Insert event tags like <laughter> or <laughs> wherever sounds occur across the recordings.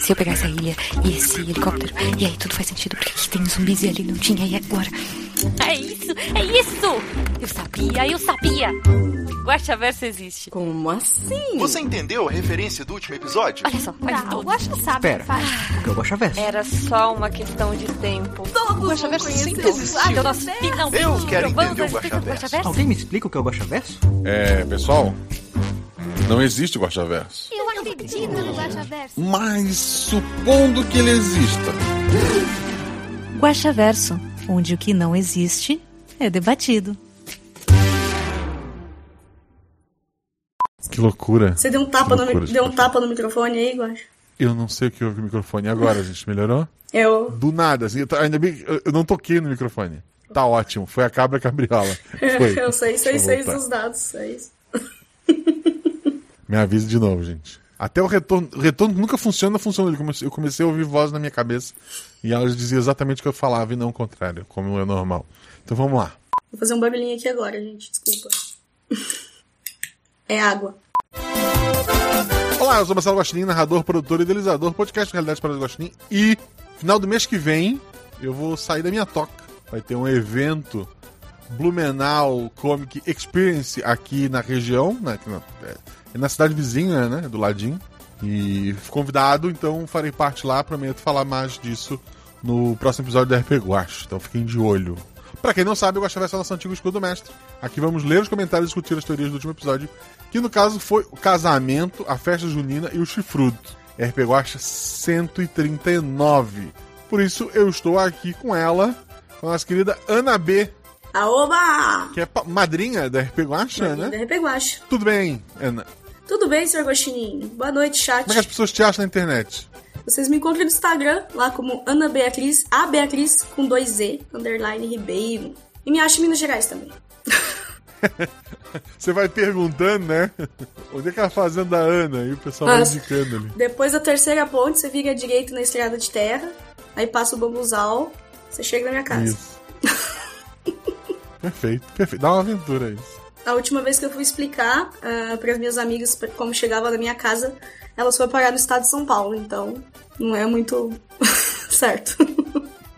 Se eu pegar essa ilha e esse helicóptero, e aí tudo faz sentido, porque aqui tem zumbis e ali não tinha, e agora? É isso, é isso! Eu sabia, eu sabia! Guaxaverso existe. Como assim? Você entendeu a referência do último episódio? Olha só, olha Tá, o. Guaxa sabe. O que é o Guaxaverso? Era só uma questão de tempo. Todos vão Guaxaverso sempre o existiu. Ah, Guaxaverso. finalmente Eu quero entender o Guaxaverso. Alguém me explica o que é o Guaxaverso? É, pessoal, não existe Guaxaverso. Guaxaverso. Mas supondo que ele exista. Guaxaverso, onde o que não existe é debatido. Que loucura. Você deu um tapa, no, Loucura deu um tapa no microfone aí, Guaxa? Eu não sei o que houve com o microfone agora, gente. Melhorou? Eu. Do nada, assim. eu Ainda bem que eu- não toquei no microfone. Tá ótimo. Foi a cabra cabriola. <laughs> Foi. Eu sei, sei, sei dos dados. É isso. Me avise de novo, gente. Até o retorno. O retorno nunca funciona, funciona. Eu comecei- Eu comecei a ouvir voz na minha cabeça e elas diziam exatamente o que eu falava e não o contrário, como é normal. Então vamos lá. Vou fazer um barulhinho aqui agora, gente. Desculpa. <laughs> É água. Olá, eu sou Marcelo Guaxinim, narrador, produtor e idealizador, podcast Realidade para os Guaxinim. E final do mês que vem eu vou sair da minha toca. Vai ter um evento Blumenau Comic Experience aqui na região, né, aqui na, é, na cidade vizinha, né, do ladinho. E fui convidado, então farei parte lá, prometo falar mais disso no próximo episódio da RP Guax. Então fiquem de olho. Pra quem não sabe, eu gosto é o nosso antigo escudo mestre. Aqui vamos ler os comentários e discutir as teorias do último episódio, que no caso foi o casamento, a festa junina e o chifrudo. RP Guacha 139. Por isso eu estou aqui com ela, com a nossa querida Ana B, Aoba! que é madrinha da RP Guacha, Da né? RP Guaxa. Tudo bem, Ana? Tudo bem, senhor Guaxinim? Boa noite, chat. Como é que as pessoas te acham na internet? Vocês me encontram no Instagram, lá como Ana Beatriz, a Beatriz com dois Z, underline Ribeiro. E me acha em Minas Gerais também. <laughs> Você vai perguntando, né? Onde é que é a fazenda da Ana? E o pessoal vai Nossa. indicando ali. Depois da terceira ponte, você vira direito na estrada de terra, aí passa o bambuzal, você chega na minha casa. Isso. <laughs> perfeito, perfeito. Dá uma aventura isso. A última vez que eu fui explicar para as minhas amigas como chegava na minha casa, elas foram parar no estado de São Paulo, então não é muito <laughs> certo.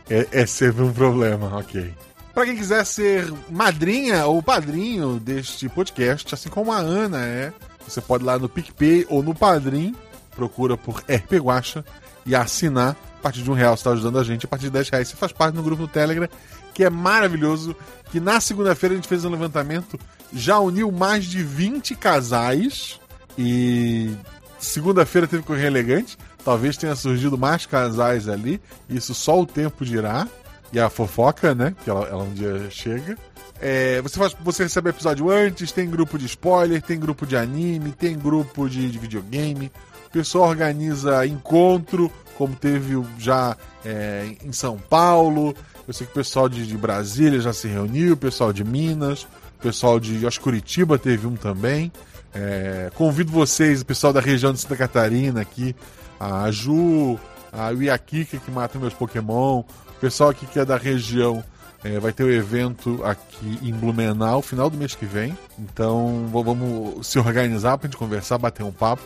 É, é sempre um problema, ok. Pra quem quiser ser madrinha ou padrinho deste podcast, assim como a Ana é, você pode ir lá no PicPay ou no Padrim, procura por RP Guacha e assinar. A partir de um real você está ajudando a gente, a partir de 10 reais você faz parte do grupo do Telegram, que é maravilhoso, que na segunda-feira a gente fez um levantamento, já uniu mais de 20 casais e segunda-feira teve Correio Elegante. Talvez tenha surgido mais casais ali. Isso só o tempo dirá. E a fofoca, né? Que ela, ela um dia chega. É, você, faz, você recebe episódio antes, tem grupo de spoiler, tem grupo de anime, tem grupo de, de videogame. O pessoal organiza encontro, como teve já é, em São Paulo. Eu sei que o pessoal de, de Brasília já se reuniu, o pessoal de Minas, o pessoal de acho Curitiba teve um também. É, convido vocês, o pessoal da região de Santa Catarina aqui, a Ju, a Iakika que mata meus Pokémon, o pessoal aqui que é da região é, vai ter o evento aqui em Blumenau, final do mês que vem. Então vamos se organizar pra gente conversar, bater um papo.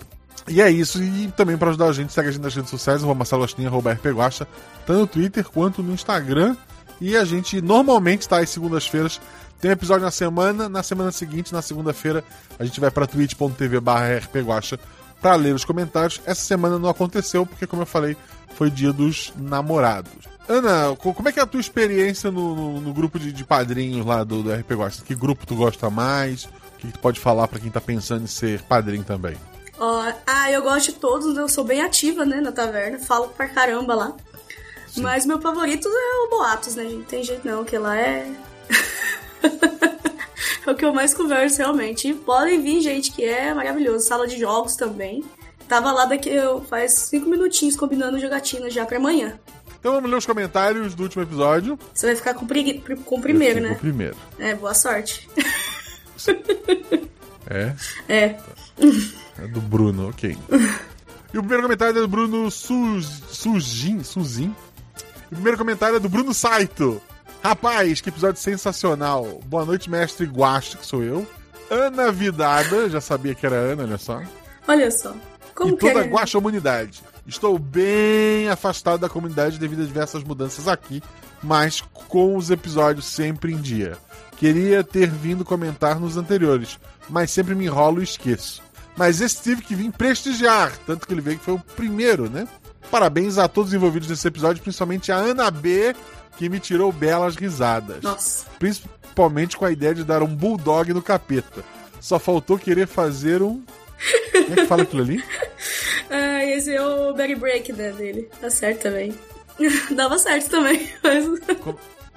E é isso, e também para ajudar a gente, segue a gente nas redes sociais, arroba Marcelo Agostinho, arroba RP Guaxa, tanto no Twitter quanto no Instagram. E a gente normalmente tá às segundas-feiras. Tem um episódio na semana, na semana seguinte, na segunda-feira, a gente vai pra twitch.tv barra rpguacha pra ler os comentários. Essa semana não aconteceu, porque como eu falei, foi dia dos namorados. Ana, co- como é que é a tua experiência no, no- no grupo de, de padrinhos lá do, do RP Guacha? Que grupo tu gosta mais? O que, que tu pode falar pra quem tá pensando em ser padrinho também? Ó, ah, eu gosto de todos, eu sou bem ativa, né, na taverna, falo pra caramba lá. Mas meu favorito é o Boatos, né, gente? Tem jeito não, que lá é. <laughs> <laughs> é o que eu mais converso, realmente. E podem vir, gente, que é maravilhoso. Sala de jogos também. Tava lá daqui eu faz cinco minutinhos combinando jogatina já pra amanhã. Então vamos ler os comentários do último episódio. Você vai ficar com, pregui- com o primeiro, né? O primeiro. É, boa sorte. É? É. É do Bruno, ok. E o primeiro comentário é do Bruno Sujin. Suzin. O primeiro comentário é do Bruno Saito. Rapaz, que episódio sensacional. Boa noite, mestre Guache, que sou eu. Ana Vidada, já sabia que era Ana, olha só. Olha só. Como e toda a é? guaxa humanidade. Estou bem afastado da comunidade devido a diversas mudanças aqui, mas com os episódios sempre em dia. Queria ter vindo comentar nos anteriores, mas sempre me enrolo e esqueço. Mas esse tive que vir prestigiar, tanto que ele veio que foi o primeiro, né? Parabéns a todos os envolvidos nesse episódio, principalmente a Ana B, que me tirou belas risadas. Nossa. Principalmente com a ideia de dar um bulldog no capeta. Só faltou querer fazer um. Como é que fala aquilo ali? <laughs> Ah, esse é o Berry Break né, dele. Tá certo também. <laughs> Dava certo também. <laughs> Mas...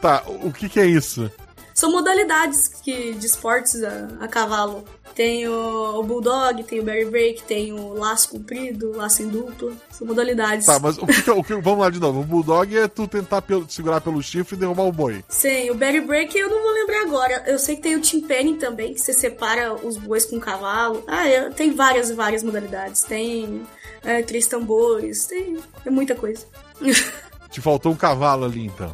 Tá, o que, que é isso? São modalidades que, de esportes a, a cavalo. Tem o, o Bulldog, tem o Berry Break, tem o laço comprido, laço em dupla. São modalidades. Tá, mas o que, o que- vamos lá de novo. O bulldog é tu tentar pelo- segurar pelo chifre e derrubar o boi. Sim, o Berry Break eu não vou lembrar agora. Eu sei que tem o Timpenning também, que você separa os bois com o cavalo. Ah, é, tem várias e várias modalidades. Tem é, três tambores, tem é muita coisa. <laughs> Te faltou um cavalo ali, então.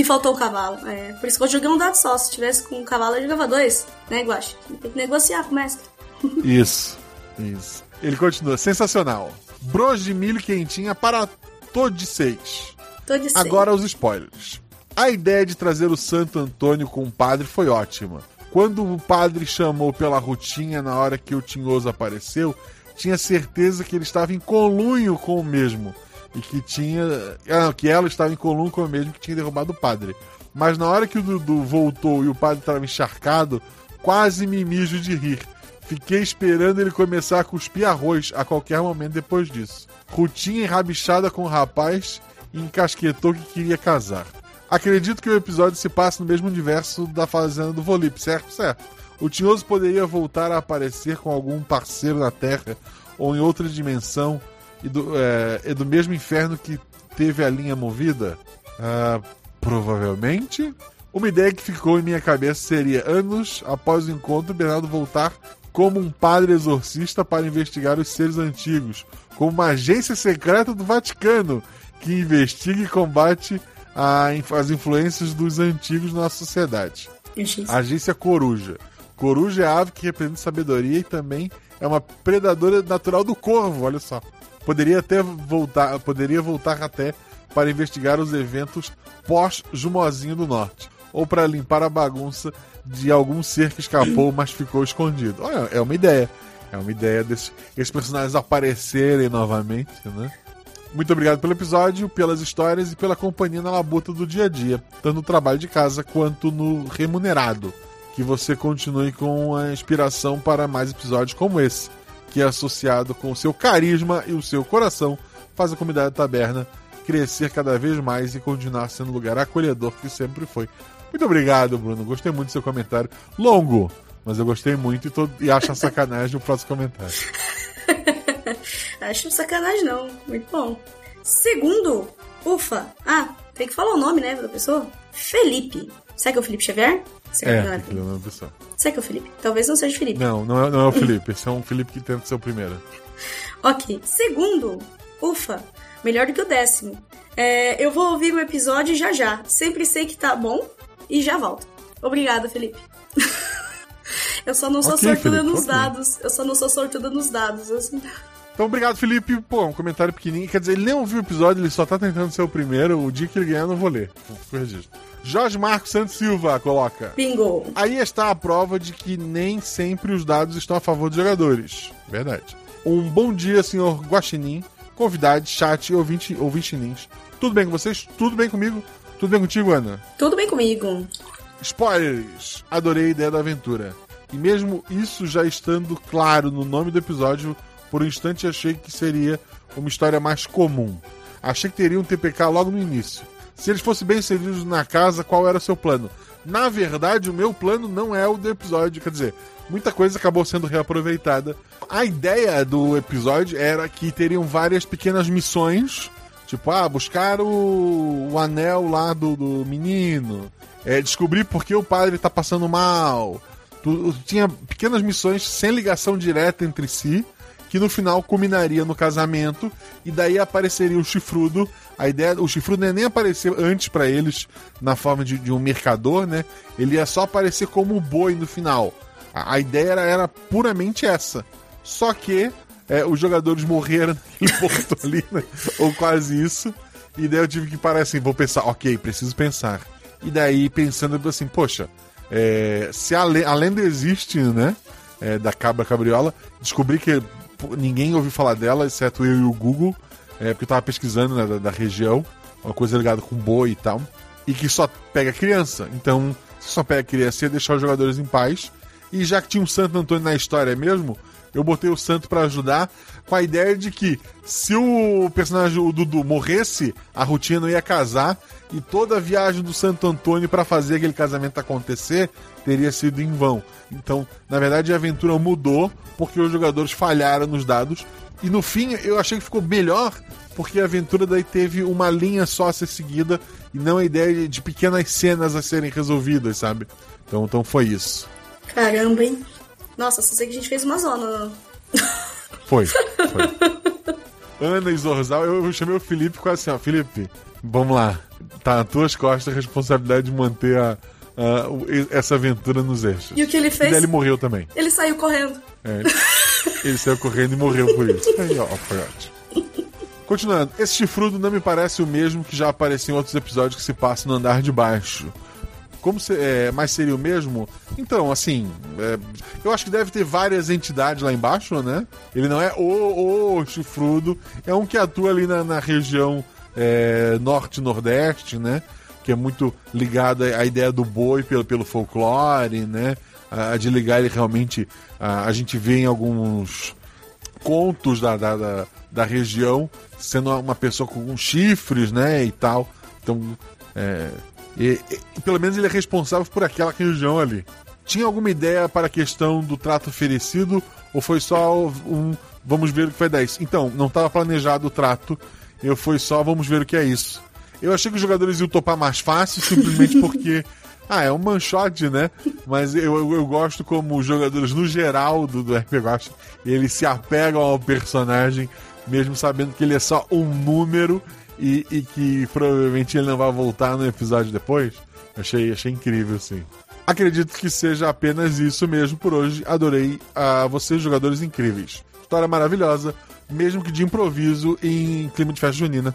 Me faltou o cavalo. É, por isso que eu joguei um dado só. Se tivesse com um cavalo, eu jogava dois, né, Guache? Tem que negociar com o mestre. <laughs> Isso, isso. Ele continua. Sensacional. Bros de milho quentinha para todos seis. Seis. Agora os spoilers. A ideia de trazer o Santo Antônio com o padre foi ótima. Quando o padre chamou pela rotinha na hora que o Tinhoso apareceu, tinha certeza que ele estava em colunho com o mesmo. E que tinha. ah, que ela estava em colunho com o mesmo que tinha derrubado o padre. Mas na hora que o Dudu voltou e o padre estava encharcado, quase me mijo de rir. Fiquei esperando ele começar a cuspir arroz a qualquer momento depois disso. Rutinha enrabixada com o rapaz e encasquetou que queria casar. Acredito que o episódio se passa no mesmo universo da Fazenda do Volipe, certo? Certo. O Tinhoso poderia voltar a aparecer com algum parceiro na Terra ou em outra dimensão e do, é, do mesmo inferno que teve a linha movida? Ah, provavelmente. Uma ideia que ficou em minha cabeça seria, anos após o encontro, Bernardo voltar como um padre exorcista para investigar os seres antigos, como uma agência secreta do Vaticano que investiga e combate a as influências dos antigos na sociedade. Agência Coruja. Coruja é a ave que representa sabedoria e também é uma predadora natural do corvo, olha só. Poderia até voltar, poderia voltar até para investigar os eventos pós-Jumozinho do Norte, ou para limpar a bagunça de algum ser que escapou, <clears throat> mas ficou escondido. Olha, é uma ideia. É uma ideia desses esses personagens aparecerem novamente, né? Muito obrigado pelo episódio, pelas histórias e pela companhia na labuta do dia a dia, tanto no trabalho de casa quanto no remunerado. Que você continue com a inspiração para mais episódios como esse, que é associado com o seu carisma e o seu coração, faz a comunidade taberna crescer cada vez mais e continuar sendo o lugar acolhedor que sempre foi. Muito obrigado, Bruno. Gostei muito do seu comentário. Longo, mas eu gostei muito e, tô, e acho sacanagem o próximo comentário. <laughs> Acho sacanagem não. Muito bom. Segundo, ufa. Ah, tem que falar o nome, né, da pessoa? Felipe. Será que é o Felipe Xavier? Será É, que não ler o. Será que é o Felipe? Talvez não seja o Felipe. Não, não é, não é o <laughs> Felipe. Esse é um Felipe que tenta ser o primeiro. Ok. Segundo, ufa. Melhor do que o décimo. É, eu vou ouvir o episódio já já. Sempre sei que tá bom e já volto. Obrigada, Felipe. <laughs> eu só não sou Ok, sortuda Felipe, nos ok. dados. Eu só não sou sortuda nos dados. Assim. Então, obrigado, Felipe. Pô, um comentário pequenininho. Quer dizer, ele nem ouviu o episódio, ele só tá tentando ser o primeiro. O dia que ele ganhar, eu não vou ler. Fico registro. Jorge Marcos Santos Silva coloca. Bingo. Aí está a prova de que nem sempre os dados estão a favor dos jogadores. Verdade. Um bom dia, senhor Guaxinim, convidado, chat e ouvinte, ouvintinins. Tudo bem com vocês? Tudo bem comigo? Tudo bem contigo, Ana? Tudo bem comigo? Spoilers! Adorei a ideia da aventura. E mesmo isso já estando claro no nome do episódio, por um instante achei que seria uma história mais comum. Achei que teria um TPK logo no início. Se eles fossem bem servidos na casa, qual era o seu plano? Na verdade, o meu plano não é o do episódio, quer dizer, muita coisa acabou sendo reaproveitada. A ideia do episódio era que teriam várias pequenas missões, tipo, ah, buscar o, o anel lá do, do menino, é, descobrir por que o padre tá passando mal. Tu, tinha pequenas missões sem ligação direta entre si, que no final culminaria no casamento, e daí apareceria o chifrudo. A ideia, o chifrudo ia nem aparecer antes pra eles na forma de, de um mercador, né? Ele ia só aparecer como o boi no final. A, a ideia era, era puramente essa. Só que é, os jogadores morreram <laughs> naquele porto ali, né? Ou quase isso. E daí eu tive que parar assim, vou pensar, ok, preciso pensar. E daí pensando assim, poxa, é, se a, a lenda existe, né? é, da cabra cabriola, descobri que ninguém ouviu falar dela, exceto eu e o Google, é, porque eu tava pesquisando né, da, da região, uma coisa ligada com boi e tal, e que só pega criança. Então, se só pega criança, ia deixar os jogadores em paz. E já que tinha um Santo Antônio na história mesmo, eu botei o santo pra ajudar com a ideia de que se o personagem o Dudu morresse, a rotina não ia casar e toda a viagem do Santo Antônio pra fazer aquele casamento acontecer teria sido em vão. Então, na verdade, a aventura mudou porque os jogadores falharam nos dados e no fim eu achei que ficou melhor porque a aventura daí teve uma linha só a ser seguida e não a ideia de- pequenas cenas a serem resolvidas, sabe? Então, então foi isso. Caramba, hein? Nossa, só sei que a gente fez uma zona. Foi, <laughs> foi. Ana e Zorzal, eu, chamei o Felipe com assim, ó, Felipe, vamos lá. Tá nas tuas costas a responsabilidade de manter a, o- essa aventura nos eixos. E o que ele E fez? ele morreu também. Ele saiu correndo. É. Ele <laughs> saiu correndo e morreu por isso. <laughs> Aí, ó, foi ótimo. Continuando, esse chifrudo não me parece o mesmo que já apareceu em outros episódios que se passa no andar de baixo. Como se, é, mas seria o mesmo? Então, assim, é, eu acho que deve ter várias entidades lá embaixo, né? Ele não é o, o chifrudo, é um que atua ali na, na região é, norte-nordeste, né? Que é muito ligado à ideia do boi pelo, pelo folclore, né? A, de ligar ele realmente. A, a gente vê em alguns contos da, da, da, da região sendo uma pessoa com chifres, né? E tal. Então, é, e- e- pelo menos ele é responsável por aquela região ali. Tinha alguma ideia para a questão do trato oferecido ou foi só um vamos ver o que dar isso? Então, não estava planejado o trato, eu fui só vamos ver o que é isso. Eu achei que os jogadores iam topar mais fácil simplesmente <laughs> porque ah, é um manchote, né? Mas eu, eu, eu gosto como os jogadores, no geral, do, do RPG Watch, eles se apegam ao personagem, mesmo sabendo que ele é só um número e, e que provavelmente ele não vai voltar no episódio depois. Achei, achei incrível, assim. Acredito que seja apenas isso mesmo por hoje. Adorei a vocês, jogadores incríveis. História maravilhosa, mesmo que de improviso em clima de festa junina.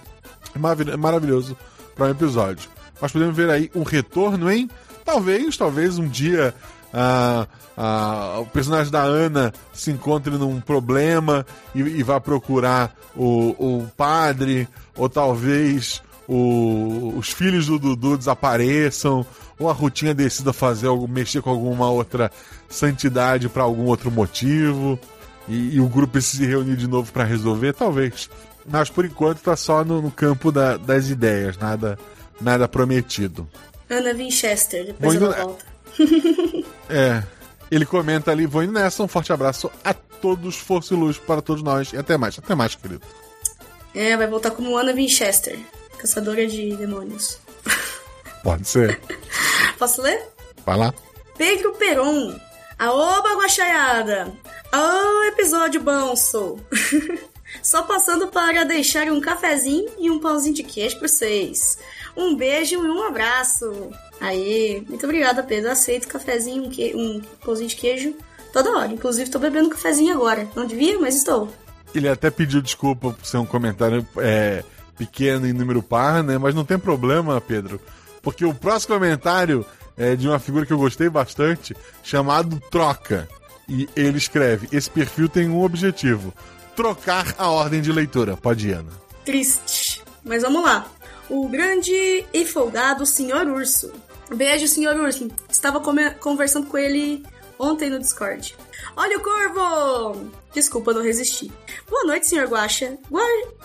Maravilhoso, maravilhoso para um episódio. Nós podemos ver aí um retorno, hein? Talvez, talvez um dia ah, ah, o personagem da Ana se encontre num problema e, e vá procurar o, o padre, ou talvez o- os filhos do Dudu desapareçam, ou a Rutinha decida fazer algo, mexer com alguma outra santidade para algum outro motivo, e, e o grupo se reunir de novo para resolver, talvez. Mas por enquanto tá só no, no campo da- das ideias, nada, nada prometido. Ana Winchester, depois Vou ela indo- volta. <laughs> É. Ele comenta ali, vou indo nessa, um forte abraço a todos, força e luz para todos nós. E até mais, até mais, querido. É, vai voltar como Ana Winchester, caçadora de demônios. <laughs> Pode ser. Posso ler? Vai lá. Pedro Peron. Aoba Guaxaiada. Ô, episódio bonso. <laughs> Só passando para deixar um cafezinho e um pãozinho de queijo para vocês. Um beijo e um abraço. Aí, muito obrigada, Pedro. Aceito cafezinho, um, que... um pãozinho de queijo toda hora. Inclusive, tô bebendo cafezinho agora. Não devia, mas estou. Ele até pediu desculpa por ser um comentário é, pequeno em número par, né? Mas não tem problema, Pedro. Porque o próximo comentário é de uma figura que eu gostei bastante, chamado Troca. E ele escreve: Esse perfil tem um objetivo: trocar a ordem de leitura. Pode ir, Ana. Triste. Mas vamos lá. O grande e folgado Senhor Urso. Beijo, Senhor Urso. Estava conversando com ele ontem no Discord. Olha o corvo! Desculpa, não resisti. Boa noite, Senhor Guaxa. Gua...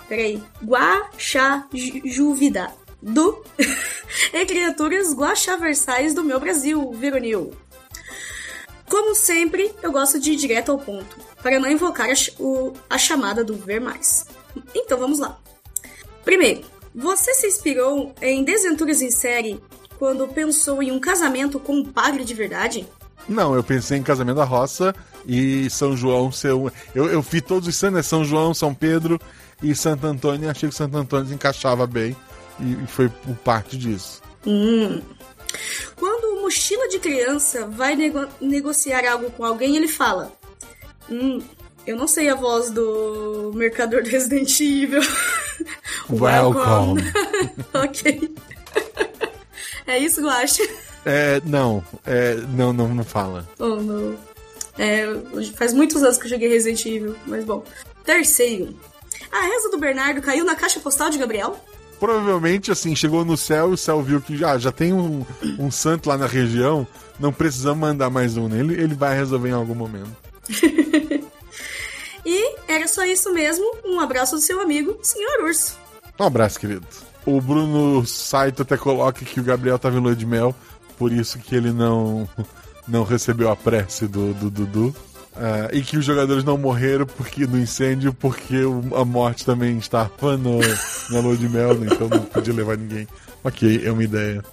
Peraí. Guaxa Ju- Juvida. Do... <laughs> e criaturas guaxaversais do meu Brasil, Vironil. Como sempre, eu gosto de ir direto ao ponto, para não invocar a, o- a chamada do ver mais. Então vamos lá. Primeiro, você se inspirou em Desventuras em Série quando pensou em um casamento com um padre de verdade? Não, eu pensei em Casamento da Roça e São João ser um. Eu, eu vi todos os santos, né? São João, São Pedro e Santo Antônio. e Achei que Santo Antônio se encaixava bem e, e foi por parte disso. Hum. Quando o mochila de criança vai nego- negociar algo com alguém, ele fala: Hum, Eu não sei a voz do mercador <laughs> do Resident Evil. Welcome. <laughs> ok. é isso, Guache? É, não, é, não, não, não fala. Oh, não. É, faz muitos anos que eu joguei Resident Evil, mas bom. Terceiro. A reza do Bernardo caiu na caixa postal de Gabriel? Provavelmente, assim, chegou no céu e o céu viu que já, já tem um, um santo lá na região, não precisamos mandar mais um nele, ele vai resolver em algum momento. <laughs> e era só isso mesmo. Um abraço do seu amigo, Senhor Urso. Um abraço, querido. O Bruno Saito até coloca que o Gabriel tava em lua de mel, por isso que ele não, <laughs> não recebeu a prece do Dudu. Uh, e que os jogadores não morreram porque no incêndio, porque a morte também estava no, na lua de mel, né? então não podia levar ninguém. Ok, é uma ideia.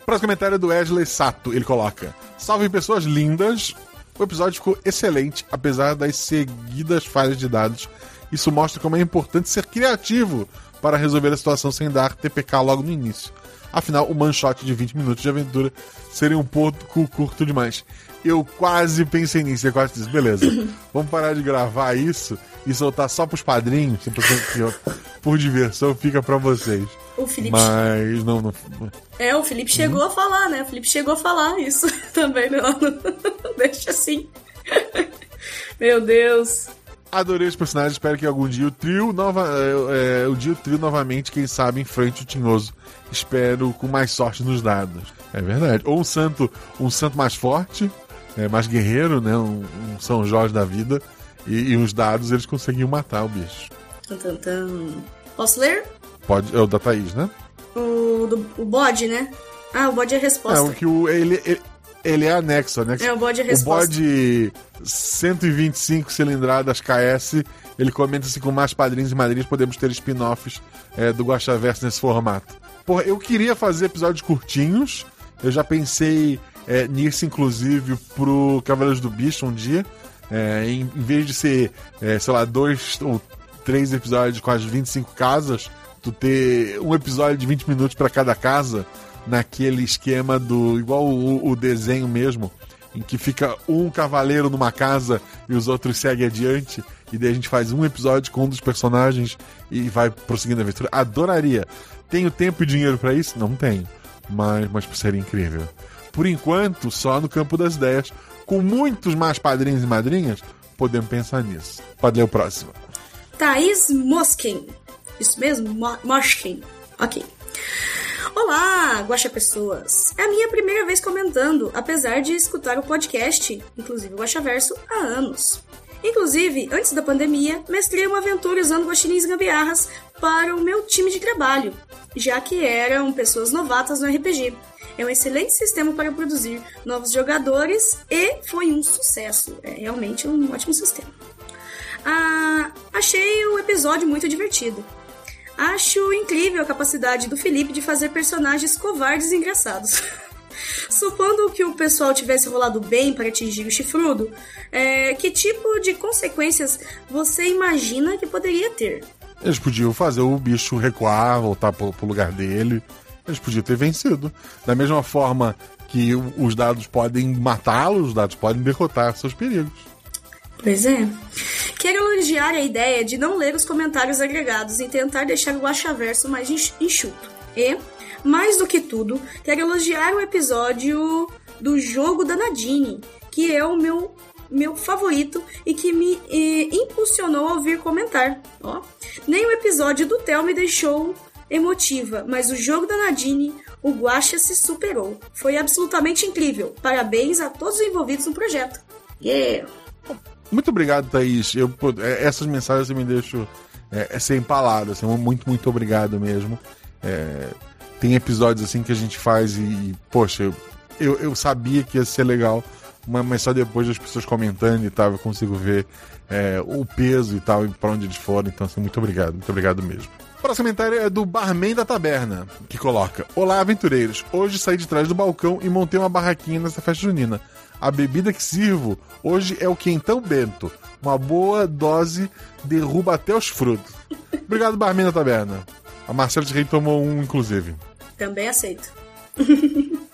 O próximo comentário é do Wesley Sato. Ele coloca: Salve pessoas lindas. O episódio ficou excelente, apesar das seguidas falhas de dados. Isso mostra como é importante ser criativo para resolver a situação sem dar TPK logo no início. Afinal, o shot de 20 minutos de aventura seria um pouco curto demais eu quase pensei nisso. Eu quase disse, beleza, <coughs> vamos parar de gravar isso e soltar só pros padrinhos, por diversão, fica pra vocês. O Felipe. Mas não, não. É, o Felipe chegou uhum. a falar, né? O Felipe chegou a falar isso <laughs> também, não. <laughs> Deixa assim. Meu Deus. Adorei os personagens, espero que algum dia o trio nova, é, é, o dia o trio novamente, quem sabe, enfrente o Tinhoso. Espero com mais sorte nos dados. É verdade. Ou um santo, um santo mais forte, é, mais guerreiro, né? Um, um, São Jorge da vida. E, e os dados eles conseguiam matar o bicho. Posso ler? Pode, é o da Thaís, né? O, do, o bode, né? Ah, o bode é a resposta. É, o que o, ele, ele, ele é anexo, anexo. É, o bode é a resposta. O bode 125 cilindradas KS, ele comenta assim com mais padrinhos e madrinhas podemos ter spin-offs é, do Guaxaverso nesse formato. Porra, eu queria fazer episódios curtinhos, eu já pensei é, nisso, inclusive, pro Cavaleiros do Bicho um dia. É, em, em, vez de ser, é, sei lá, dois ou três episódios com as 25 casas, tu ter um episódio de 20 minutos para cada casa, naquele esquema do. igual o, o, desenho mesmo, em que fica um cavaleiro numa casa e os outros seguem adiante, e daí a gente faz um episódio com um dos personagens e vai prosseguindo a aventura. Adoraria. Tenho tempo e dinheiro para isso? Não tenho. Mas, mas seria incrível por enquanto, só no campo das ideias. Com muitos mais padrinhos e madrinhas, podemos pensar nisso. Pode ler o próximo. Thaís Moskin. Isso mesmo? Mo Moskin. Ok. Olá, Guaxa Pessoas! É a minha primeira vez comentando, apesar de escutar o podcast, inclusive o Guaxa Verso, há anos. Inclusive, antes da pandemia, mestrei uma aventura usando guaxinins gambiarras para o meu time de trabalho, já que eram pessoas novatas no RPG. É um excelente sistema para produzir novos jogadores e foi um sucesso. É realmente um ótimo sistema. Ah, achei o episódio muito divertido. Acho incrível a capacidade do Felipe de fazer personagens covardes e engraçados. <laughs> Supondo que o pessoal tivesse rolado bem para atingir o chifrudo, é, que tipo de consequências você imagina que poderia ter? Eles podiam fazer o bicho recuar, voltar pro, pro lugar dele. Eles podiam ter vencido. Da mesma forma que os dados podem matá-los, os dados podem derrotar seus perigos. Pois é. Quero elogiar a ideia de não ler os comentários agregados e tentar deixar o achaverso mais enxuto. E, mais do que tudo, quero elogiar o episódio do jogo da Nadine, que é o meu meu favorito e que me eh, impulsionou a ouvir comentar. Ó. Nem o episódio do Theo me deixou emotiva, mas o jogo da Nadine, o Guacha se superou. Foi absolutamente incrível. Parabéns a todos os envolvidos no projeto. Yeah! Muito obrigado, Thaís. Eu, é, essas mensagens me deixam é, é sem palavras. Assim, muito, muito obrigado mesmo. É, tem episódios assim que a gente faz e, e poxa, eu, eu sabia que ia ser legal, mas só depois das pessoas comentando e tal, eu consigo ver é, o peso e tal, e pra onde eles foram. Então, assim, muito obrigado, muito obrigado mesmo. O próximo comentário é do Barman da Taberna, que coloca: Olá, aventureiros. Hoje saí de trás do balcão e montei uma barraquinha nessa festa junina. A bebida que sirvo hoje é o quentão bento. Uma boa dose derruba até os frutos. Obrigado, Barman da Taberna. A Marcela de Rei tomou um, inclusive. Também aceito. <laughs>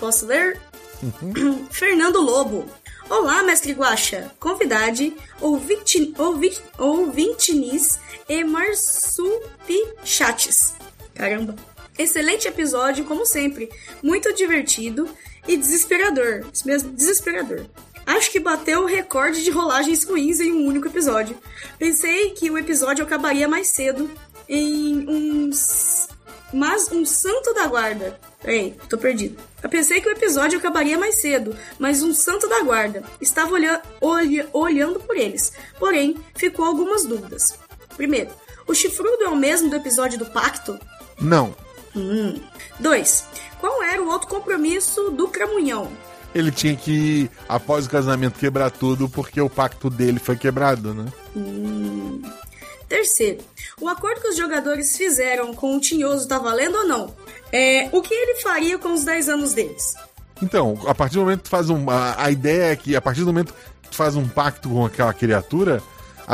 Posso ler? Uhum. <clears throat> Fernando Lobo. Olá, mestre Guaxa, convidade, ouvinte, ouvinte, ouvintinis e marsupichates. Caramba. Excelente episódio, como sempre. Muito divertido e desesperador. Isso mesmo, desesperador. Acho que bateu o recorde de rolagens ruins em um único episódio. Pensei que o episódio acabaria mais cedo em uns. Mas um santo da guarda. Peraí, tô perdido. Eu pensei que o episódio acabaria mais cedo, mas um santo da guarda estava olha olha olhando por eles. Porém, ficou algumas dúvidas. Primeiro, o chifrudo é o mesmo do episódio do pacto? Não. Hum. 2. Qual era o outro compromisso do Cramunhão? Ele tinha que, após o casamento, quebrar tudo porque o pacto dele foi quebrado, né? Hum. Terceiro, o acordo que os jogadores fizeram com o Tinhoso tá valendo ou não? É, o que ele faria com os 10 anos deles? Então, a partir do momento que tu faz um. A, a ideia é que, a partir do momento que tu faz um pacto com aquela criatura,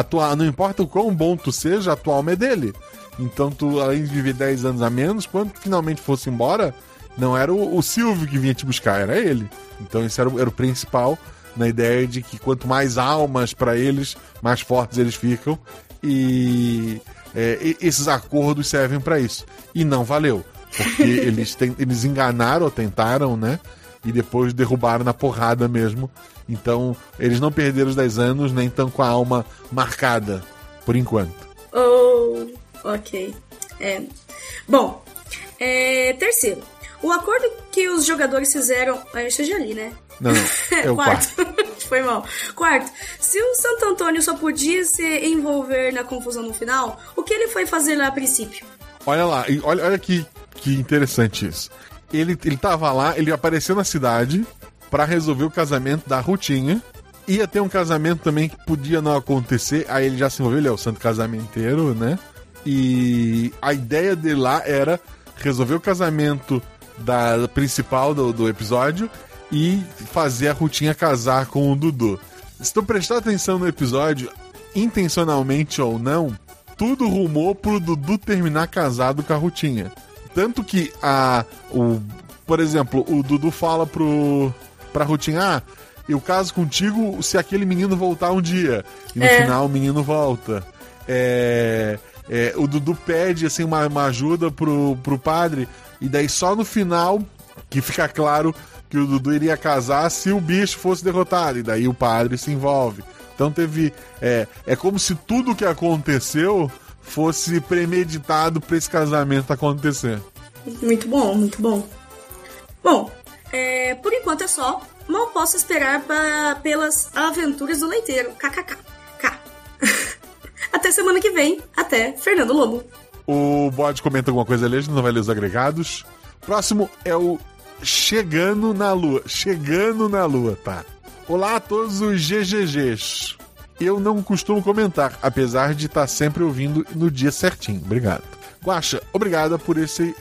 tua, não importa o quão bom tu seja, a tua alma é dele. Então, tu, além de viver 10 anos a menos, quando tu finalmente fosse embora, não era o, o Silvio que vinha te buscar, era ele. Então, isso era, o- era o principal na ideia de que quanto mais almas para eles, mais fortes eles ficam. E, é, esses acordos servem para isso. E não valeu. Porque <laughs> eles, ten- eles enganaram ou tentaram, né? E depois derrubaram na porrada mesmo. Então, eles não perderam os 10 anos, nem estão com a alma marcada, por enquanto. Oh, ok. É. Bom, é, terceiro, o acordo que os jogadores fizeram. Eu já li, né? Não, não. <laughs> É o quarto. <laughs> Foi mal. Quarto, se o Santo Antônio só podia se envolver na confusão no final, o que ele foi fazer lá a princípio? Olha lá, olha, olha que, que interessante isso. Ele, ele tava lá, ele apareceu na cidade pra resolver o casamento da Rutinha. Ia ter um casamento também que podia não acontecer, aí ele já se envolveu, ele é o santo casamenteiro, né? E a ideia dele lá era resolver o casamento da principal do, do episódio e fazer a Rutinha casar com o Dudu. Se tu prestar atenção no episódio, intencionalmente ou não, tudo rumou pro Dudu terminar casado com a Rutinha. Tanto que a. O, por exemplo, o Dudu fala pro. pra Rutinha, ah, eu caso contigo se aquele menino voltar um dia. E no É. final o menino volta. É, é, o Dudu pede assim, uma, uma ajuda pro, pro padre, e daí só no final que fica claro que o Dudu iria casar se o bicho fosse derrotado, e daí o padre se envolve. Então teve. É, é como se tudo que aconteceu fosse premeditado para esse casamento acontecer. Muito bom, muito bom. Bom, é, por enquanto é só. Mal posso esperar pa- pelas aventuras do leiteiro. KKK. <laughs> Até semana que vem. Até Fernando Lobo. O bode comenta alguma coisa ali, a gente não vai ler os agregados. Próximo é o Chegando na Lua. Chegando na Lua, tá? Olá a todos os GGGs. Eu não costumo comentar, apesar de estar sempre ouvindo no dia certinho. Obrigado. Guaxa, obrigada por esse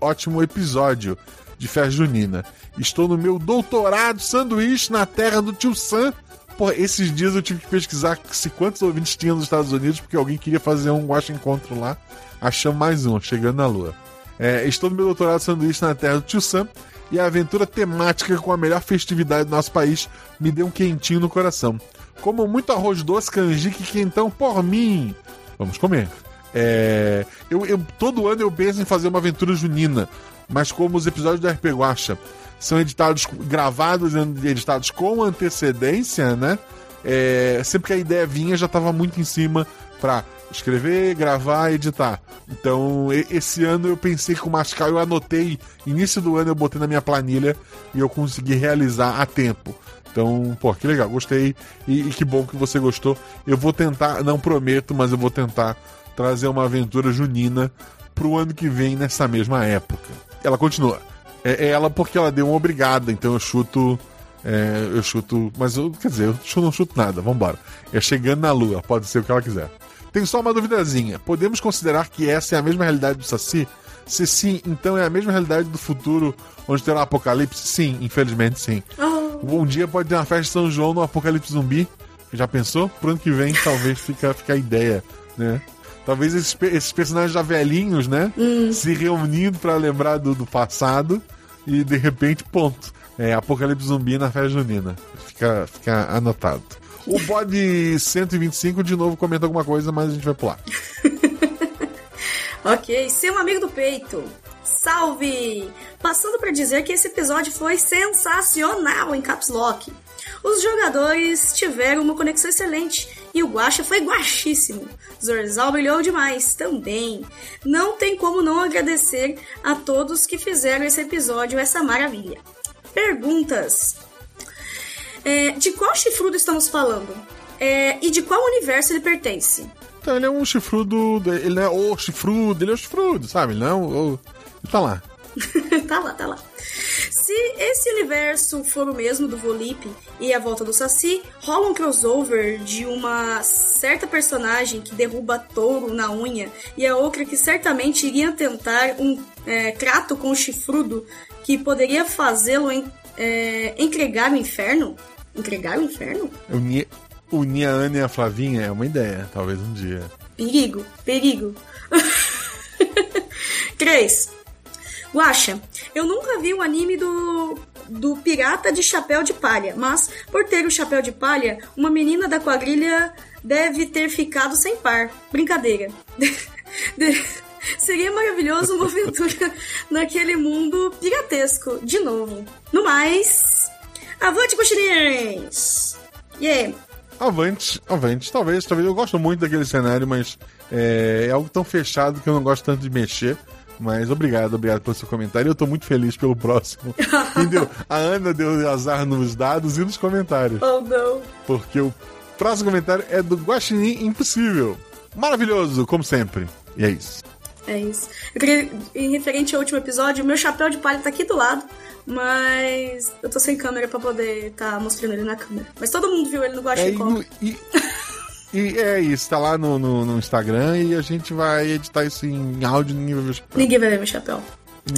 ótimo episódio de festa junina. Estou no meu doutorado sanduíche na terra do tio Sam. Porra, esses dias eu tive que pesquisar se quantos ouvintes tinha nos Estados Unidos, porque alguém queria fazer um Guaxa Encontro lá. Achamos mais um, chegando na Lua. É, estou no meu doutorado sanduíche na terra do tio Sam e a aventura temática com a melhor festividade do nosso país me deu um quentinho no coração. Como muito arroz doce, canjica e quentão por mim. Vamos comer. É, eu, eu- todo ano eu penso em fazer uma aventura junina, mas como os episódios do RP Guacha são editados, gravados e editados com antecedência, né? É, sempre que a ideia vinha, já estava muito em cima para escrever, gravar, editar. Então, esse ano eu pensei com o Mascal, eu anotei, início do ano eu botei na minha planilha e eu consegui realizar a tempo. Então, pô, que legal, gostei e, e que bom que você gostou. Eu vou tentar, não prometo, mas eu vou tentar trazer uma aventura junina pro ano que vem nessa mesma época. Ela continua. É, é ela porque ela deu uma obrigada, então eu chuto. é, eu chuto. Mas eu, quer dizer, eu chu- não chuto nada, vambora. É chegando na lua, pode ser o que ela quiser. Tem só uma duvidazinha. Podemos considerar que essa é a mesma realidade do Saci? Se sim, então é a mesma realidade do futuro onde terá um apocalipse? Sim, infelizmente sim. Um dia pode ter uma festa de São João no apocalipse zumbi. Já pensou? Pro ano que vem talvez fica, fica a ideia, né? Talvez esses, esses personagens já velhinhos, né? Se reunindo pra lembrar do, do passado e de repente, ponto. é, Apocalipse Zumbi na festa junina. Fica, fica anotado. O bode 125 de novo comenta alguma coisa, mas a gente vai pular. <laughs> Ok, seu amigo do peito. Salve! Passando para dizer que esse episódio foi sensacional em Caps Lock. Os jogadores tiveram uma conexão excelente e o Guacha foi guachíssimo. Zorzal brilhou demais também. Não tem como não agradecer a todos que fizeram esse episódio essa maravilha. Perguntas: É, De qual chifrudo estamos falando? É, e de qual universo ele pertence? Então ele é um chifrudo. Ele não é o chifrudo, ele é o chifrudo, sabe? Ele não é o. Ele <laughs> tá lá. tá lá, tá lá. Se esse universo for o mesmo do Volip e a volta do Saci, rola um crossover de uma certa personagem que derruba touro na unha e a outra que certamente iria tentar um é, trato com o chifrudo que poderia fazê-lo en, é, entregar o inferno? Entregar o inferno? Unir, unir a Ana e a Flavinha é uma ideia, talvez um dia. Perigo, perigo. <laughs> 3. Guaxa, eu nunca vi um anime do, do Pirata de Chapéu de Palha, mas por ter o chapéu de palha, uma menina da quadrilha deve ter ficado sem par. Brincadeira. <laughs> De- Seria maravilhoso uma aventura <laughs> naquele mundo piratesco, de novo. No mais, avante, coxinheiros! Yeah! Avante, avante. Talvez, talvez. Eu gosto muito daquele cenário, mas é, é algo tão fechado que eu não gosto tanto de mexer. Mas obrigado, obrigado pelo seu comentário. Eu tô muito feliz pelo próximo. <laughs> Entendeu? A Ana deu azar nos dados e nos comentários. Oh, não. Porque o próximo comentário é do Guaxinim Impossível. Maravilhoso, como sempre. E é isso. É isso. Eu queria, em referente ao último episódio, meu chapéu de palha tá aqui do lado, mas eu tô sem câmera pra poder tá mostrando ele na câmera. Mas todo mundo viu ele no É, e, Guaxicom. no- e- <laughs> e é isso, tá lá no, no, no Instagram e a gente vai editar isso em áudio e ninguém vai ver o chapéu. Ninguém vai ver meu chapéu.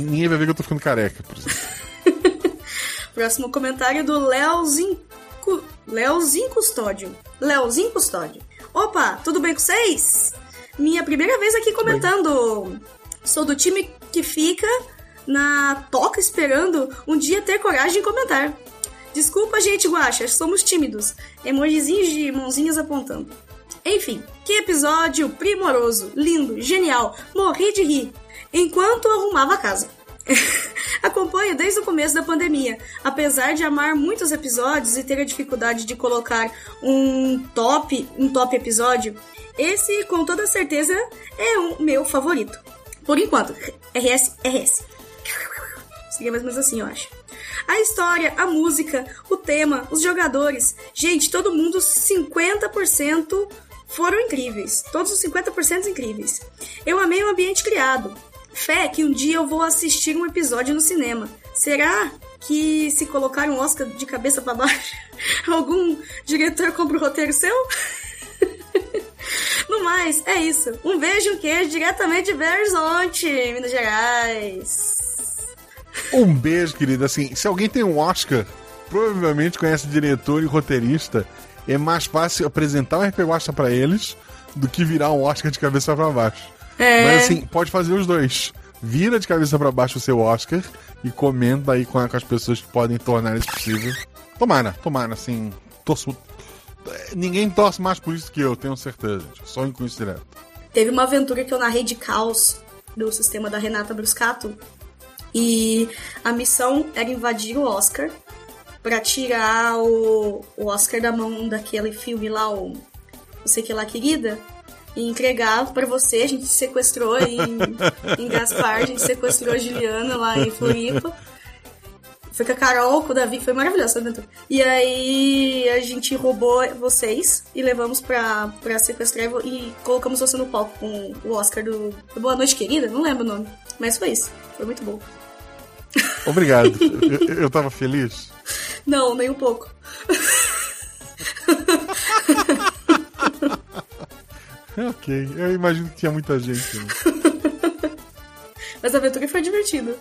Ninguém vai ver que eu tô ficando careca, por exemplo. <laughs> Próximo comentário do Leozinho. Leozinho Custódio. Leozinho Custódio. Opa, tudo bem com vocês? Minha primeira vez aqui comentando. Sou do time que fica na toca esperando um dia ter coragem de comentar. Desculpa, gente, guacha, somos tímidos. Emojizinhos de mãozinhas apontando. Enfim, que episódio primoroso, lindo, genial, morri de rir enquanto arrumava a casa. <laughs> Acompanho desde o começo da pandemia. Apesar de amar muitos episódios e ter a dificuldade de colocar um top, um top episódio, esse com toda certeza é o meu favorito. Por enquanto, RS, RS. Seria mais ou menos assim, eu acho. A história, a música, o tema, os jogadores. Gente, todo mundo 50% foram incríveis. Todos os 50% incríveis. Eu amei o ambiente criado. Fé que um dia eu vou assistir um episódio no cinema. Será que se colocar um Oscar de cabeça para baixo, <laughs> algum diretor compra o roteiro seu? <laughs> No mais, é isso. Um beijo um queijo diretamente de Belo Horizonte, Minas Gerais. Um beijo, querida. Assim, se alguém tem um Oscar, provavelmente conhece diretor e roteirista. É mais fácil apresentar um RP Oscar pra eles do que virar um Oscar de cabeça pra baixo. É. Mas assim, pode fazer os dois. Vira de cabeça pra baixo o seu Oscar e comenta aí com, as pessoas que podem tornar isso possível. Tomara, tomara, assim. Torço. Ninguém torce mais por isso que eu, tenho certeza. gente. Só com isso direto. Teve uma aventura que eu narrei de caos do sistema da Renata Bruscato. E a missão era invadir o Oscar pra tirar o, o Oscar da mão daquele filme lá, o Não sei que lá, querida. E entregar pra você. A gente sequestrou em, em Gaspar, a gente sequestrou a Juliana lá em Floripa. Foi com a Carol, com o Davi, foi maravilhosa essa aventura. E aí a gente roubou vocês e levamos pra, pra sequestrar e vo- e colocamos você no palco com o Oscar do do Boa Noite Querida, não lembro o nome. Mas foi isso, foi muito bom. Obrigado. <laughs> eu, eu tava feliz. Não, nem um pouco. ok, eu imagino que tinha muita gente. Né? <laughs> Mas a aventura foi divertida.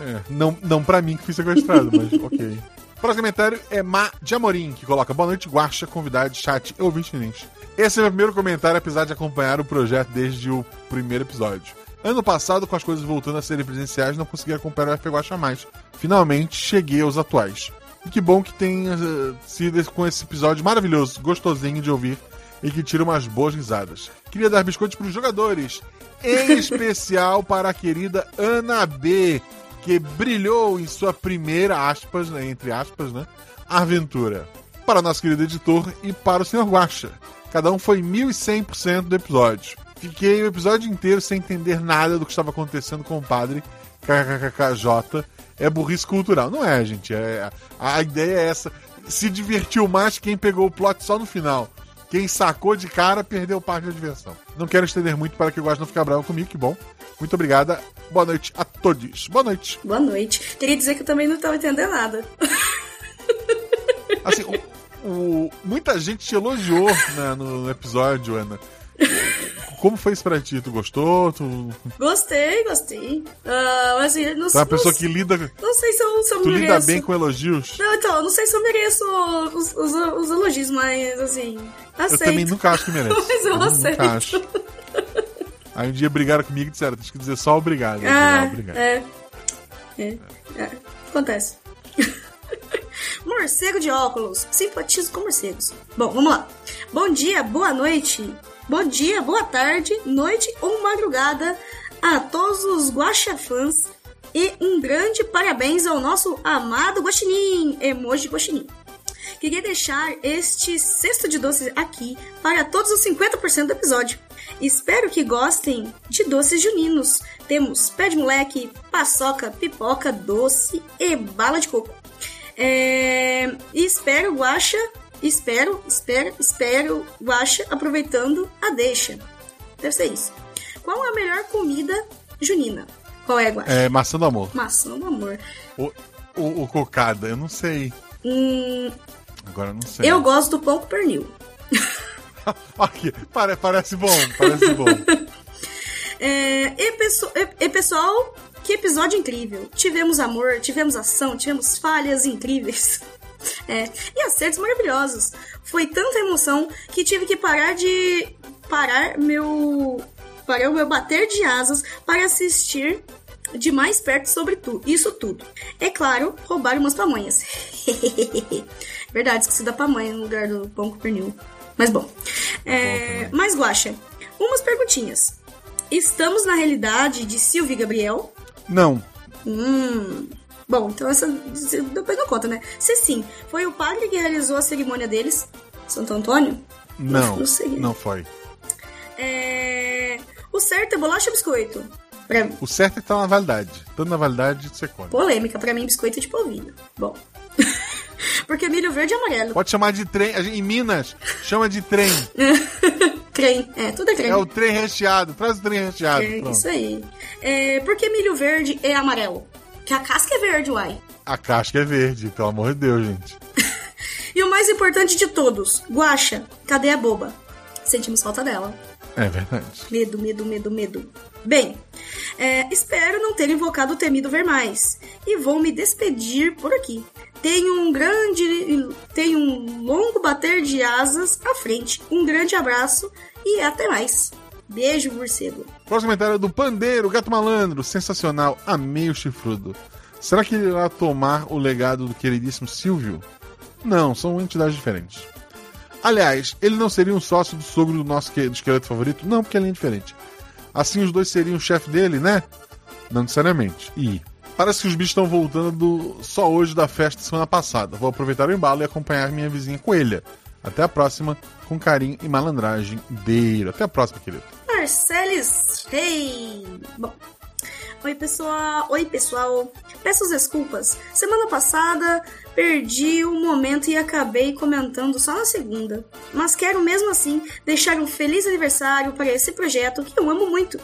É, não, não pra mim que fui sequestrado, mas <laughs> ok. Próximo comentário é Ma de Amorim, que coloca Boa noite, Guaxa, convidado, chat e ouvinte Nins. Esse é o meu primeiro comentário, apesar de acompanhar o projeto desde o primeiro episódio. Ano passado, com as coisas voltando a serem presenciais, não consegui acompanhar o FP Guaxa mais. finalmente cheguei aos atuais. E que bom que tenha eh, sido com esse episódio maravilhoso, gostosinho de ouvir e que tira umas boas risadas. Queria dar biscoitos para os jogadores, em <laughs> especial para a querida Ana B, que brilhou em sua primeira, aspas, né, entre aspas, né, aventura. Para o nosso querido editor e para o Sr. Guaxa. Cada um foi 1100% do episódio. Fiquei o episódio inteiro sem entender nada do que estava acontecendo com o padre KKKJ. É burrice cultural. Não é, gente. É, a ideia é essa. Se divertiu mais quem pegou o plot só no final. Quem sacou de cara perdeu parte da diversão. Não quero estender muito para que o Guaxa não fique bravo comigo, que bom. Muito obrigada. Boa noite a todos. Boa noite. Boa noite. Queria dizer que eu também não tava entendendo nada. Assim, o- o- muita gente te elogiou né, no episódio, Ana. Como foi isso pra ti? Tu gostou? Tu, Gostei, gostei. Mas assim, não, é uma não- pessoa que lida, não sei se eu, se eu tu mereço. lida bem com elogios? Não, então, não sei se eu mereço os, os, os elogios, mas assim, Eu aceito. também nunca acho que merece. <laughs> Mas eu nunca aceito. acho. Aí um dia brigaram comigo e disseram, tem que dizer só obrigado. Ah, digo, "Ah, obrigado. é. É. é. Acontece. <laughs> Morcego de óculos. Simpatizo com morcegos. Bom, vamos lá. Bom dia, boa noite. Bom dia, boa tarde, noite ou madrugada a todos os guaxafãs. E um grande parabéns ao nosso amado guaxinim, emoji guaxinim. Queria deixar este cesto de doces aqui para todos os 50% do episódio. Espero que gostem de doces juninos. Temos pé de moleque, paçoca, pipoca, doce e bala de coco. É... E espero, Guaxa, espero, espero, espero, Guaxa, aproveitando a deixa. Deve ser isso. Qual a melhor comida junina? Qual é, Guaxa? É maçã do amor. Maçã do amor. O, o, o cocada, eu não sei. Hum, Agora eu não sei. eu gosto do pão com pernil. <laughs> <laughs> Pare- parece bom, parece bom. <laughs> É, e, pesso- e- e, pessoal, que episódio incrível. Tivemos amor, tivemos ação, tivemos falhas incríveis. <laughs> É, e acertos maravilhosos. Foi tanta emoção que tive que parar de. parar meu. parar o meu bater de asas para assistir de mais perto sobre tu, isso tudo. É claro, roubar umas pamonhas. Verdade, esqueci da pamonha no lugar do pão com pernil. Mas bom. É, mas Guaxa, umas perguntinhas. Estamos na realidade de Silvio e Gabriel? Não, Hum. Bom, então essa depois não conta, né? Se sim, foi o padre que realizou a cerimônia deles, Santo Antônio? não, Não sei. não foi. É... O certo é bolacha ou biscoito? Pra... O certo é que tá na validade. Estando na validade, você come. Polêmica, pra mim, biscoito é de polvilho. Bom. <laughs> Porque milho verde e amarelo. Pode chamar de trem. Em Minas, chama de trem. <laughs> Creme. É, tudo é creme. É o trem recheado. Traz o trem recheado. É, Pronto. isso aí. É, por que milho verde é amarelo? Que a casca é verde, uai. A casca é verde, pelo amor de Deus, gente. <laughs> E o mais importante de todos, Guaxa, cadê a boba? Sentimos falta dela. É verdade. Medo, medo, medo, medo. Bem, é, espero não ter invocado o temido ver mais. E vou me despedir por aqui. Tenho um grande. Tenho um longo bater de asas à frente. Um grande abraço e até mais. Beijo, morcego. Próximo comentário é do Pandeiro, Gato Malandro. Sensacional. Amei o chifrudo. Será que ele irá tomar o legado do queridíssimo Silvio? Não, são entidades diferentes. Aliás, ele não seria um sócio do sogro do nosso do esqueleto favorito? Não, porque ele é diferente. Assim os dois seriam o chefe dele, né? Não necessariamente. E parece que os bichos estão voltando só hoje da festa semana passada. Vou aproveitar o embalo e acompanhar minha vizinha coelha. Até a próxima, com carinho e malandragem deiro. Até a próxima, querido. Marceles Rei. Bom. Oi, pessoal. Oi, pessoal. Peço as desculpas. Semana passada perdi o momento e acabei comentando só na segunda. Mas quero mesmo assim deixar um feliz aniversário para esse projeto que eu amo muito.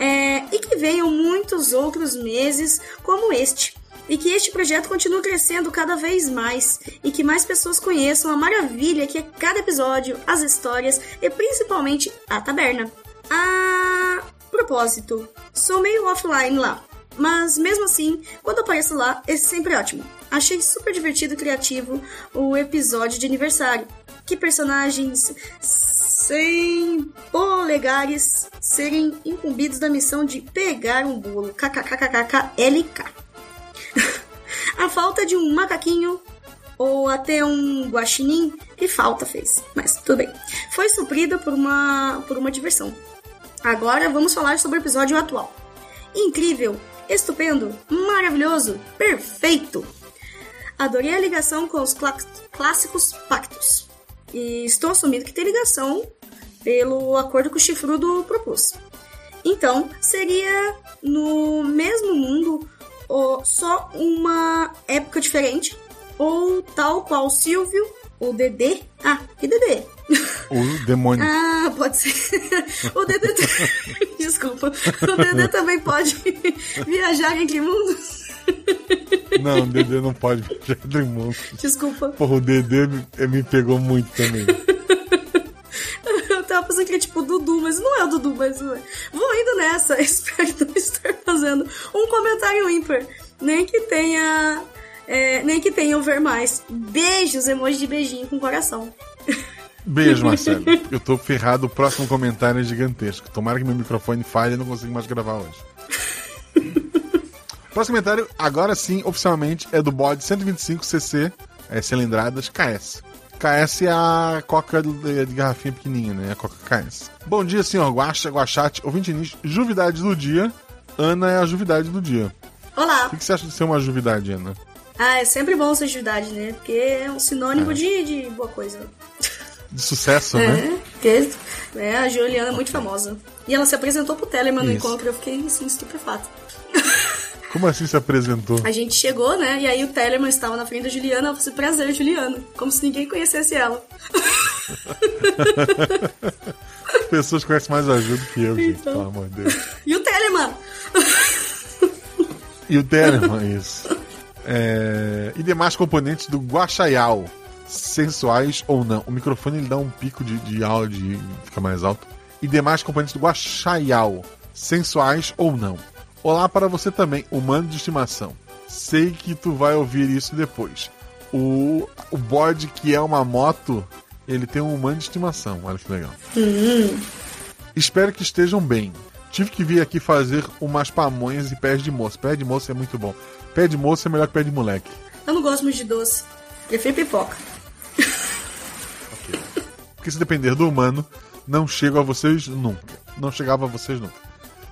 É, e que venham muitos outros meses como este. E que este projeto continue crescendo cada vez mais e que mais pessoas conheçam a maravilha que é cada episódio, as histórias e principalmente a taberna. A propósito, sou meio offline lá, mas mesmo assim, quando apareço lá, é sempre ótimo. Achei super divertido e criativo o episódio de aniversário. Que personagens sem polegares serem incumbidos da missão de pegar um bolo. KKKKKLK. <laughs> A falta de um macaquinho ou até um guaxinim, que falta fez. Mas tudo bem. Foi suprida por uma, por uma diversão. Agora vamos falar sobre o episódio atual. Incrível, estupendo, maravilhoso, perfeito. Adorei a ligação com os clá- clássicos pactos. E estou assumindo que tem ligação pelo acordo que o chifrudo propôs. Então, seria no mesmo mundo, ou só uma época diferente, ou tal qual Silvio, ou Dedê. Ah, que Dedê? O demônio. <laughs> Ah, pode ser. <laughs> O Dedê. <laughs> Desculpa. O Dedê também pode viajar entre mundos. Não, o Dedê não pode viajar entre mundos. Desculpa. Porra, o Dedê me, me pegou muito também. <laughs> Eu tava pensando que é tipo o Dudu, mas não é o Dudu, mas não é. Vou indo nessa. <laughs> Espero não estar fazendo um comentário ímpar. Nem que tenha. é, nem que tenha ver mais. Beijos, emoji de beijinho com coração. Beijo, Marcelo. <laughs> Eu tô ferrado, o próximo comentário é gigantesco. Tomara que meu microfone falhe e não consigo mais gravar hoje. próximo comentário, agora sim, oficialmente, é do bode 125cc, é, cilindradas, KS. KS é a coca de, garrafinha pequenininha, né? A coca KS. Bom dia, senhor Guaxa, Guachate, ouvinte nicho, juvidade do dia. Ana é a juvidade do dia. Olá. O que você acha de ser uma juvidade, Ana? Ah, é sempre bom ser juvidade, né? Porque é um sinônimo de, de boa coisa. De sucesso, né? É, porque é, a Juliana é muito famosa. E ela se apresentou pro Telemann no Isso. encontro, eu fiquei assim, estupefata. Como assim se apresentou? A gente chegou, né? E aí o Telemann estava na frente da Juliana, eu falei, prazer, Juliana. Como se ninguém conhecesse ela. As <laughs> pessoas conhecem mais a Ju do que eu, gente, Então. pelo amor de Deus. E o Telemann? E o Telemann, isso. É, E demais componentes do Guaxaial, sensuais ou não. O microfone ele dá um pico de, de áudio e fica mais alto. E demais componentes do Guaxaial, sensuais ou não. Olá para você também, humano de estimação. Sei que tu vai ouvir isso depois. O, o bode que é uma moto, ele tem um humano de estimação. Olha que legal. Espero que estejam bem. Tive que vir aqui fazer umas pamonhas e pés de moço. Pé de moço é muito bom. Pé de moço é melhor que pé de moleque. Eu não gosto muito de doce. Prefiro pipoca. Porque se depender do humano, não chego a vocês nunca. Não chegava a vocês nunca.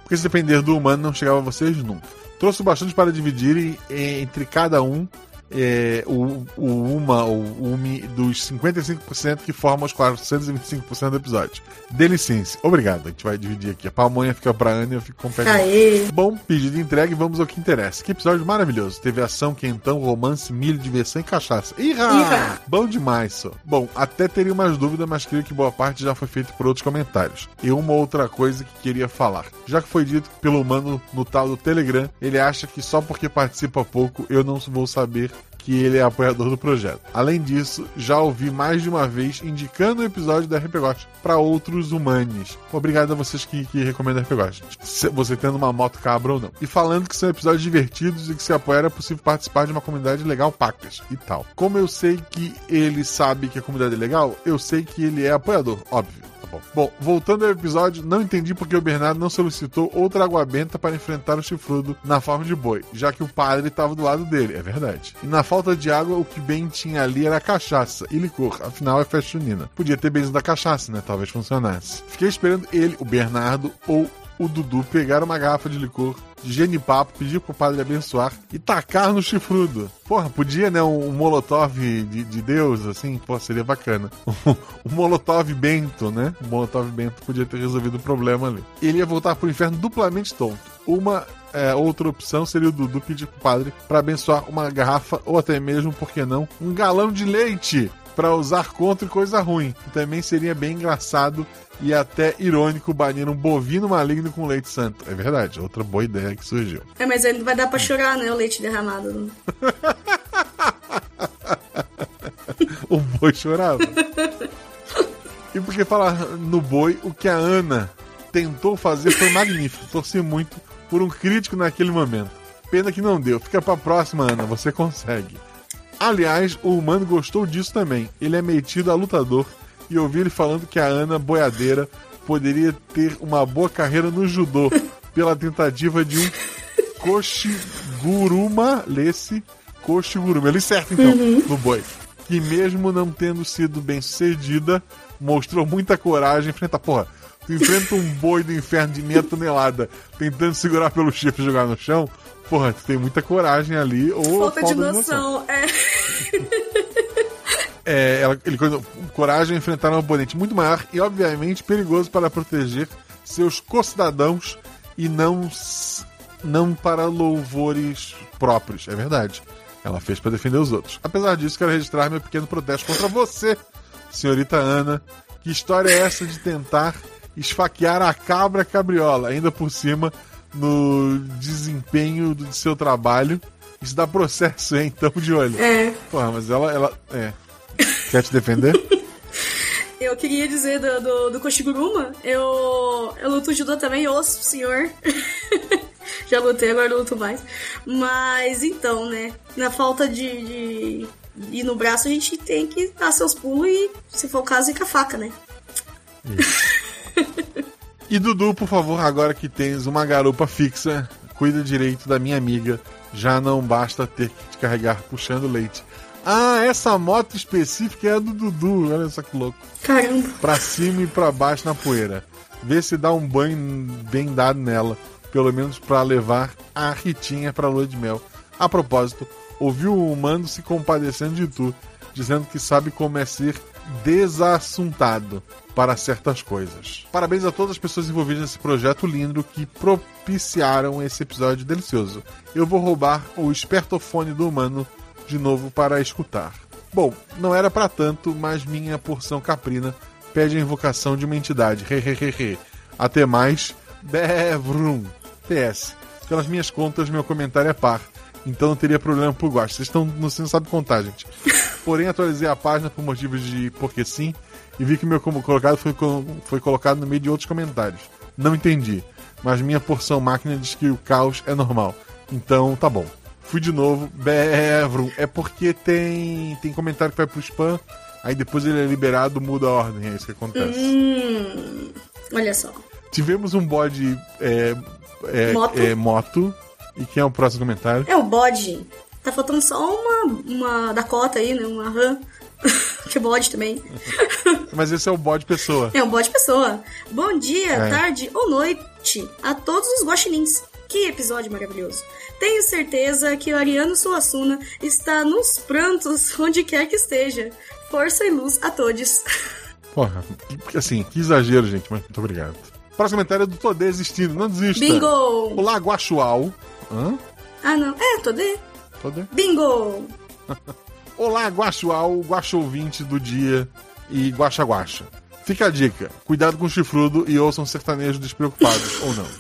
Porque se depender do humano, não chegava a vocês nunca. Trouxe bastante para dividir e- entre cada um é, o, o uma ou o umi dos 55% que formam os 425% do episódio. Dê licença. Obrigado. A gente vai dividir aqui. A pamonha fica pra Ana e eu fico com o de! Bom, pedido entregue, vamos ao que interessa. Que episódio maravilhoso. Teve ação, quentão, romance, milho, diversão e cachaça. Irra! Irra! Bom demais, só. Bom, até teria umas dúvidas, mas creio que boa parte já foi feita por outros comentários. E uma outra coisa que queria falar. Já que foi dito pelo humano no tal do Telegram, ele acha que só porque participa pouco eu não vou saber que ele é apoiador do projeto. Além disso, já ouvi mais de uma vez indicando o episódio da RPGost para outros humanos. Obrigado a vocês que, que recomendam RPGost. Você tendo uma moto cabra ou não. E falando que são episódios divertidos e que se apoiar é possível participar de uma comunidade legal pacas e tal. Como eu sei que ele sabe que a comunidade é legal, eu sei que ele é apoiador, óbvio. Bom. Bom, voltando ao episódio, não entendi porque o Bernardo não solicitou outra água benta para enfrentar o chifrudo na forma de boi, já que o padre estava do lado dele, é verdade. E na falta de água, o que bem tinha ali era cachaça e licor, afinal é festa junina. Podia ter benzo da cachaça, né? Talvez funcionasse. Fiquei esperando ele, o Bernardo ou o Dudu pegar uma garrafa de licor genipapo, pedir pro padre abençoar e tacar no chifrudo. Porra, podia, né? Um, um molotov de, de Deus, assim, pô, seria bacana. <laughs> um molotov bento, né? Um molotov bento podia ter resolvido o problema ali. Ele ia voltar pro inferno duplamente tonto. Uma é, outra opção seria o Dudu pedir pro padre para abençoar uma garrafa ou até mesmo, por que não, um galão de leite para usar contra coisa ruim. Também seria bem engraçado e até irônico banir um bovino maligno com leite santo. É verdade, outra boa ideia que surgiu. É, mas aí não vai dar pra chorar, né? O leite derramado. <laughs> o boi chorava. <laughs> e por que falar no boi, o que a Ana tentou fazer foi magnífico. Torci muito por um crítico naquele momento. Pena que não deu. Fica pra próxima, Ana, você consegue. Aliás, o humano gostou disso também. Ele é metido a lutador e ouvi ele falando que a Ana boiadeira poderia ter uma boa carreira no judô <laughs> pela tentativa de um Koshiguruma Lesse Koshiguruma. Ele certo, então, no boi. Que mesmo não tendo sido bem sucedida, mostrou muita coragem. Enfrenta, porra, tu enfrenta um boi do inferno de meia tonelada tentando segurar pelo chifre e jogar no chão. Porra, tu tem muita coragem ali. Ou Falta de noção. É. <laughs> É, ela- ele coragem a enfrentar um oponente muito maior e, obviamente, perigoso para proteger seus co-cidadãos e não, não para louvores próprios. É verdade. Ela fez para defender os outros. Apesar disso, quero registrar meu pequeno protesto contra você, senhorita Ana. Que história é essa de tentar esfaquear a cabra cabriola, ainda por cima, no desempenho do seu trabalho? Isso dá processo, hein? <laughs> Tamo de olho. É. Porra, mas ela, ela. É. Quer te defender? <laughs> Eu queria dizer do, do, do Koshiguruma, eu, eu luto judô também, osso, senhor. <laughs> Já lutei, agora não luto mais. Mas então, né? Na falta de, de ir no braço, a gente tem que dar seus pulos e, se for o caso, ir com a faca, né? E Dudu, por favor, agora que tens uma garupa fixa, cuida direito da minha amiga. Já não basta ter que te carregar puxando leite. Ah, essa moto específica é a do Dudu. Olha só que louco. Caramba. Pra cima e pra baixo na poeira. Vê se dá um banho bem dado nela. Pelo menos pra levar a Ritinha pra lua de mel. A propósito, ouviu o humano se compadecendo de tu, dizendo que sabe como é ser desassuntado para certas coisas. Parabéns a todas as pessoas envolvidas nesse projeto lindo que propiciaram esse episódio delicioso. Eu vou roubar o espertofone do humano de novo para escutar. Bom, não era para tanto, mas minha porção caprina pede a invocação de uma entidade. Hehehehe. Até mais. Bevrum. PS. Pelas minhas contas, meu comentário é par. Então não teria problema por gosto. Vocês estão, você não sabe contar, gente. <laughs> Porém, atualizei a página por motivos de porque sim e vi que meu colocado foi, foi colocado no meio de outros comentários. Não entendi, mas minha porção máquina diz que o caos é normal. Então tá bom. Fui de novo, Bevrum. É porque tem, tem comentário que vai pro spam, aí depois ele é liberado, muda a ordem. É isso que acontece. Hum. Olha só. Tivemos um bode é, é, Moto. é, moto. E quem é o próximo comentário? É o bode. Tá faltando só uma, uma Dakota aí, né? Uma RAM. <laughs> que bode também. <laughs> Mas esse é o bode pessoa. É um bode pessoa. Bom dia, É. tarde ou noite a todos os guaxinins. Que episódio maravilhoso. Tenho certeza que o Ariano Suassuna está nos prantos <laughs> onde quer que esteja. Força e luz a todos. Porra, assim, que exagero, gente, mas muito obrigado. Próximo comentário é do Tô Desistindo, não desista. Bingo! Olá, Guaxual. Hã? Ah, não. É, tô de. Todê? Bingo! Olá, Guaxual, Guaxouvinte do dia e Guaxa Guaxa. Fica a dica, cuidado com o chifrudo e ouçam sertanejos despreocupados, ou não. <laughs>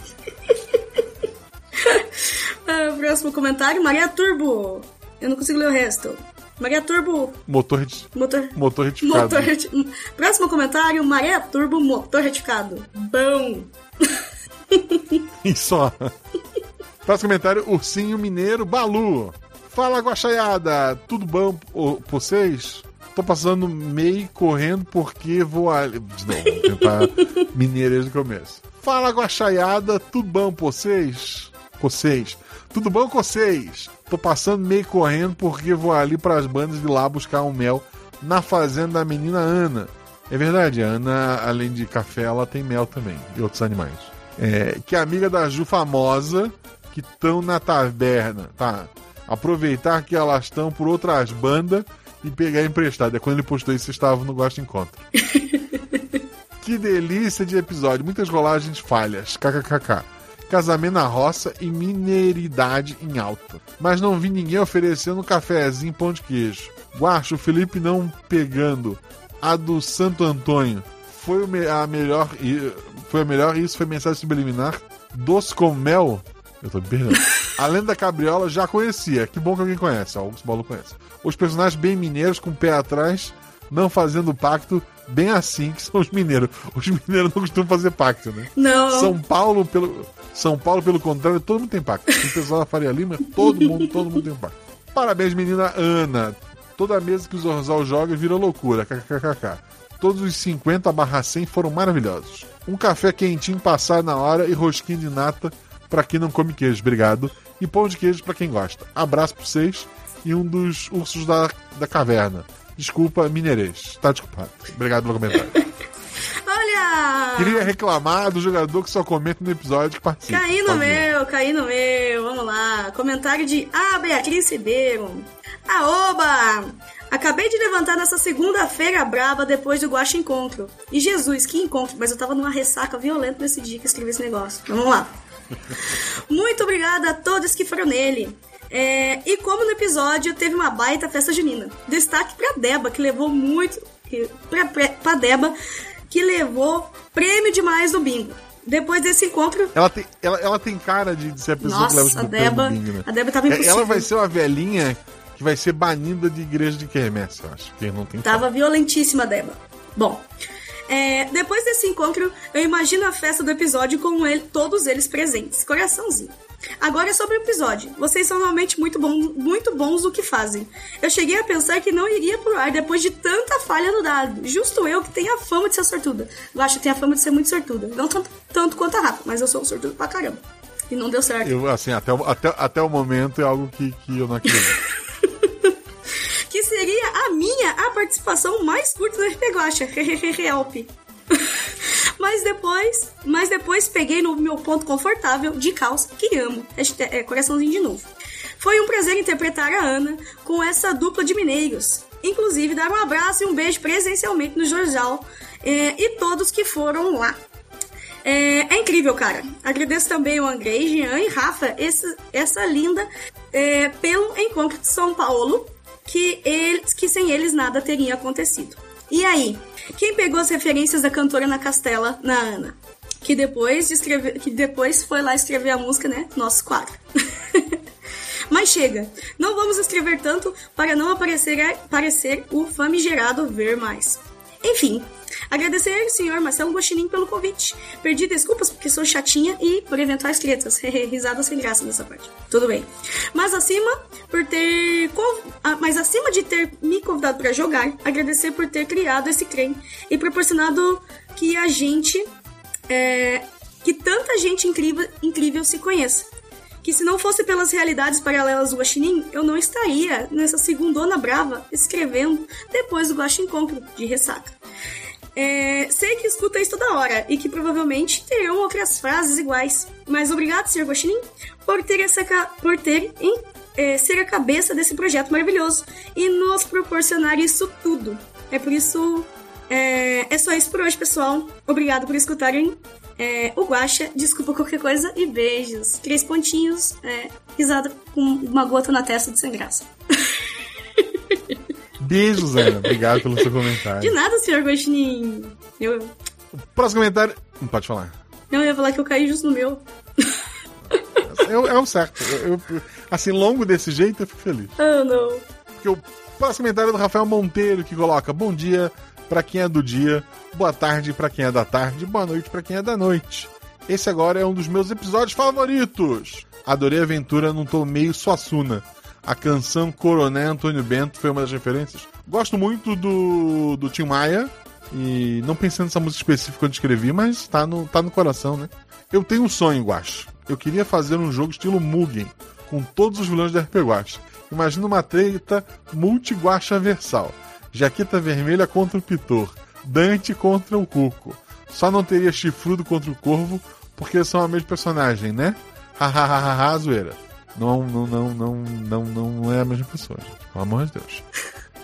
Ah, próximo comentário, Maria Turbo. Eu não consigo ler o resto. Maria Turbo, Motor, motor... motor retificado. Motor reti... Próximo comentário, Maré Turbo Motor Retificado. Bom. <laughs> E só. Próximo comentário, Ursinho Mineiro Balu. Fala, Guaxaiada, tudo bom ô, vocês? Tô passando meio correndo porque vou ali. De novo, vou tentar <laughs> mineiro desde o começo. Fala, Guaxaiada, tudo bom vocês? Vocês. Tudo bom com vocês? Tô passando meio correndo porque vou ali pras bandas de lá buscar um mel na fazenda da menina Ana. É verdade, a Ana, além de café, ela tem mel também e outros animais. É, que é amiga da Ju famosa, que estão na taverna, tá? Aproveitar que elas estão por outras bandas e pegar emprestado. É quando ele postou isso, vocês estavam no Gosto Encontro. <laughs> que delícia de episódio, muitas rolagens falhas, kkkk. Casamento na roça e mineiridade em alta. Mas não vi ninguém oferecendo um cafezinho e pão de queijo. Guacho, o Felipe não pegando a do Santo Antônio. Foi a melhor. Foi a melhor e isso foi mensagem subliminar. Doce com mel. Eu tô me perdendo. <laughs> Além da cabriola, já conhecia. Que bom que alguém conhece. Ó, o Paulo conhece. Os personagens bem mineiros, com o pé atrás, não fazendo pacto, bem assim que são os mineiros. Os mineiros não costumam fazer pacto, né? Não. São Paulo, pelo, São Paulo, pelo contrário, todo mundo tem pacto. O pessoal da Faria Lima, todo mundo, todo mundo tem pacto. Parabéns, menina Ana. Toda mesa que o Zorzal joga vira loucura. KKKK. Todos os 50 barra 100 foram maravilhosos. Um café quentinho passado na hora e rosquinha de nata pra quem não come queijo, obrigado. E pão de queijo pra quem gosta. Abraço pra vocês e um dos ursos da, da caverna. Desculpa, mineirês. Tá desculpado. Obrigado pelo comentário. <laughs> Olha! Queria reclamar do jogador que só comenta no episódio que participa. Caí no meu, caí no meu. Vamos lá. Comentário de A. Beatriz Ribeiro. Aoba! Acabei de levantar nessa segunda-feira braba depois do Guaxa Encontro. E Jesus, que encontro! Mas eu tava numa ressaca violenta nesse dia que escrevi esse negócio. Vamos lá. Muito obrigada a todos que foram nele. É, e como no episódio teve uma baita festa junina. Destaque pra Deba, que levou muito. que- Pra, pra, pra Deba, que levou prêmio demais no bingo. Depois desse encontro, Ela tem, ela, ela tem cara de, de ser a pessoa que leva os nossa, a Deba, bingo, né? a Deba tava É, impossível. Ela vai ser uma velhinha que vai ser banida de igreja de quermesse, eu acho. Que não tem Tava violentíssima a Deba. Bom, é, depois desse encontro, eu imagino a festa do episódio com ele- todos eles presentes. Coraçãozinho. Agora é sobre o episódio. Vocês são realmente muito, bom, muito bons no que fazem. Eu cheguei a pensar que não iria pro ar depois de tanta falha no dado. Justo eu que tenho a fama de ser sortuda. Eu acho que tenho a fama de ser muito sortuda. Não tanto, tanto quanto a Rafa, mas eu sou sortuda pra caramba. E não deu certo. Eu, assim, até, o- até, até o momento é algo que, que eu não acredito. <laughs> a participação mais curta do RP Guacha. Help. <laughs> mas depois, mas depois peguei no meu ponto confortável de calça que amo. É, coraçãozinho de novo. Foi um prazer interpretar a Ana com essa dupla de mineiros. Inclusive, dar um abraço e um beijo presencialmente no Jorjal é, e todos que foram lá. É, é incrível, cara. Agradeço também o Andrei, Jean e Rafa, esse- essa linda, é, pelo encontro de São Paulo, que, eles, que sem eles nada teria acontecido. E aí? Quem pegou as referências da cantora na Castela, na Ana? Que depois, de escrever, que depois foi lá escrever a música, né? Nosso quadro. <laughs> Mas chega, não vamos escrever tanto para não aparecer, aparecer o famigerado ver mais. Enfim, agradecer ao senhor Marcelo Guaxinim pelo convite. Perdi desculpas porque sou chatinha e por eventuais tretas. <laughs> Risada sem graça nessa parte. Tudo bem. Mas acima por ter ah, mas acima de ter me convidado para jogar, agradecer por ter criado esse trem e proporcionado que a gente é, que tanta gente incrível, incrível se conheça que se não fosse pelas realidades paralelas do Guaxinim, eu não estaria nessa segundona brava escrevendo depois do Guaxin Encontro de ressaca. É, sei que escuta isso toda hora e que provavelmente terão outras frases iguais, mas obrigado, Sr. Guaxinim, por ter, essa, por ter em- é, ser a cabeça desse projeto maravilhoso e nos proporcionar isso tudo. É por isso. É, é só isso por hoje, pessoal. Obrigado por escutarem é, o Guaxa. Desculpa qualquer coisa e beijos. Três pontinhos, é, risada com uma gota na testa de sem graça. <laughs> Beijos, Ana. Obrigado pelo seu comentário. De nada, senhor Guaxinim. Eu, Próximo comentário. Não pode falar. não, eu ia falar que eu caí justo no meu. É, o- é o certo. Eu, eu- assim, longo desse jeito, eu fico feliz. Oh, não. Porque o próximo comentário é do Rafael Monteiro, que coloca: Bom dia pra quem é do dia, boa tarde pra quem é da tarde, boa noite pra quem é da noite. Esse agora é um dos meus episódios favoritos. Adorei a aventura num tom meio Suassuna. A canção Coroné Antônio Bento foi uma das referências. Gosto muito do, do Tim Maia. E não pensei nessa música específica quando escrevi, mas tá no, tá no coração, né? Eu tenho um sonho, Guax. Eu queria fazer um jogo estilo Mugen, com todos os vilões da RP Guax. Imagina uma treta multi-guacha versal. Jaqueta vermelha contra o Pitor. Dante contra o Cuco. Só não teria chifrudo contra o Corvo, porque são a mesma personagem, né? Hahaha, zoeira. Não, não, não, não, não, não é a mesma pessoa, gente. Pelo amor de Deus.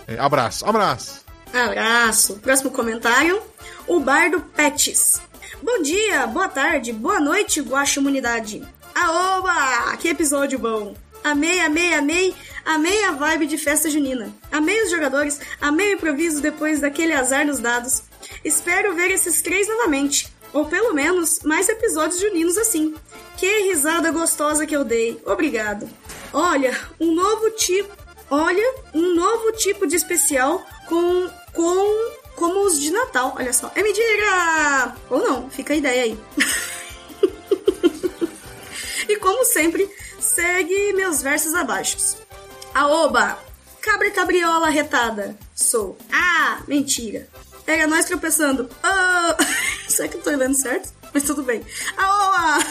É, abraço, abraço. Abraço. Próximo comentário. O Bardo Pets. Bom dia, boa tarde, boa noite, Guaxa Humanidade. Aoba! Que episódio bom! Amei, amei, amei, amei a vibe de festa junina. Amei os jogadores, amei o improviso depois daquele azar nos dados. Espero ver esses três novamente. Ou pelo menos mais episódios juninos assim. Que risada gostosa que eu dei. Obrigado. Olha, um novo tipo. Olha, um novo tipo de especial com. com. como os de Natal. Olha só. É mentira! Ou não, fica a ideia aí. <laughs> e como sempre, segue meus versos abaixo. Aoba! Cabra cabriola retada. Sou. Ah, mentira. Era nós tropeçando. Oh! <laughs> Será que eu tô lendo certo? Mas tudo bem. Aoba!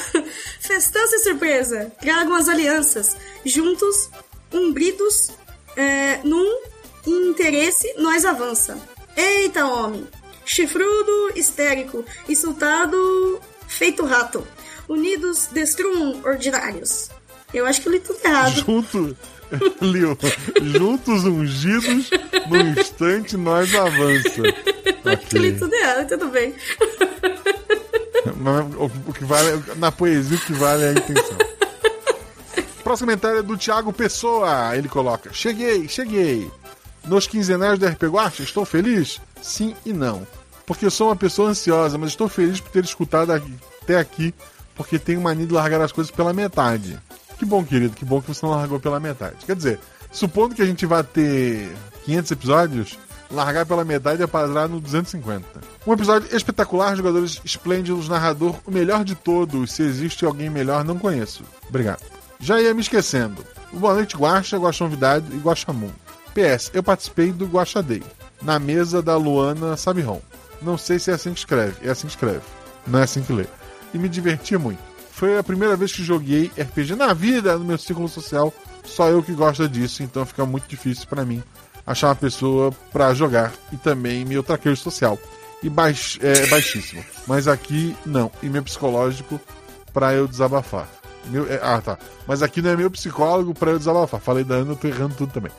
Festança e surpresa. Tragam as alianças. Juntos, umbridos É, num interesse, nós avança. Eita, homem! Chifrudo, histérico, insultado, feito rato. Unidos, destruam ordinários. Eu acho que eu li tudo errado. Junto, <laughs> Liu, juntos ungidos, no instante nós avança. Eu li Ok. tudo errado, tudo bem. O, que vale, na poesia, o que vale é a intenção. Próximo comentário é do Thiago Pessoa. Ele coloca: Cheguei, cheguei. Nos quinzenais do RP Guacha, estou feliz? Sim e não. Porque eu sou uma pessoa ansiosa, mas estou feliz por ter escutado até aqui, porque tenho mania de largar as coisas pela metade. Que bom, querido, que bom que você não largou pela metade. Quer dizer, supondo que a gente vá ter 500 episódios, largar pela metade é parar no 250. Um episódio espetacular, jogadores esplêndidos, narrador, o melhor de todos. Se existe alguém melhor, não conheço. Obrigado. Já ia me esquecendo. Boa noite, Guaxa, Novidade e Guaxamon. PS, eu participei do Guaxa Day, na mesa da Luana Sabiron. Não sei se é assim que escreve, é assim que escreve, não é assim que lê. E me diverti muito. Foi a primeira vez que joguei RPG na vida, no meu círculo social. Só eu que gosto disso, então fica muito difícil pra mim achar uma pessoa pra jogar. E também meu traqueiro social. E baix, é, baixíssimo. Mas aqui não. E meu psicológico pra eu desabafar. Meu, é, ah, tá. Mas aqui não é meu psicólogo pra eu desabafar. Falei da Ana, eu tô errando tudo também.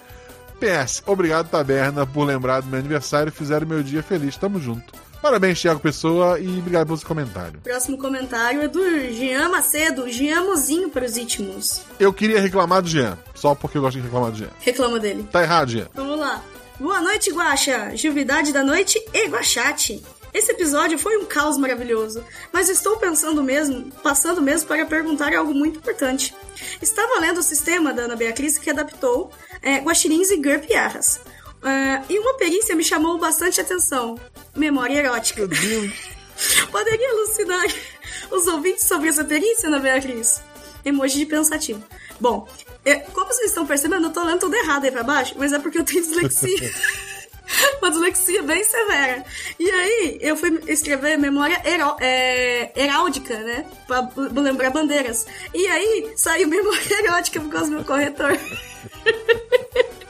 PS, obrigado, Taberna, por lembrar do meu aniversário e fizeram meu dia feliz. Tamo junto. Parabéns, Thiago Pessoa, e obrigado pelo seu comentário. Próximo comentário é do Jean Macedo, Jean Mozinho para os íntimos. Eu queria reclamar do Jean, só porque eu gosto de reclamar do Jean. Reclama dele. Tá errado, Jean. Vamos lá. Boa noite, Guaxa, Juvidade da Noite e Guaxate. Esse episódio foi um caos maravilhoso, mas estou pensando mesmo, passando mesmo para perguntar algo muito importante. Estava lendo o sistema da Ana Beatriz que adaptou é, guaxirins e gurpiarras. Ah, e uma perícia me chamou bastante atenção. Memória erótica. Poderia elucidar os ouvintes sobre essa perícia, Ana Beatriz? Emoji de pensativo. Bom, é, como vocês estão percebendo, eu tô lendo tudo errado aí pra baixo, mas é porque eu tenho <laughs> dislexia. Uma dislexia bem severa. E aí, eu fui escrever memória heró- é, heráldica, né? Pra lembrar bandeiras. E aí, saiu <laughs> memória erótica por causa do meu corretor. <laughs>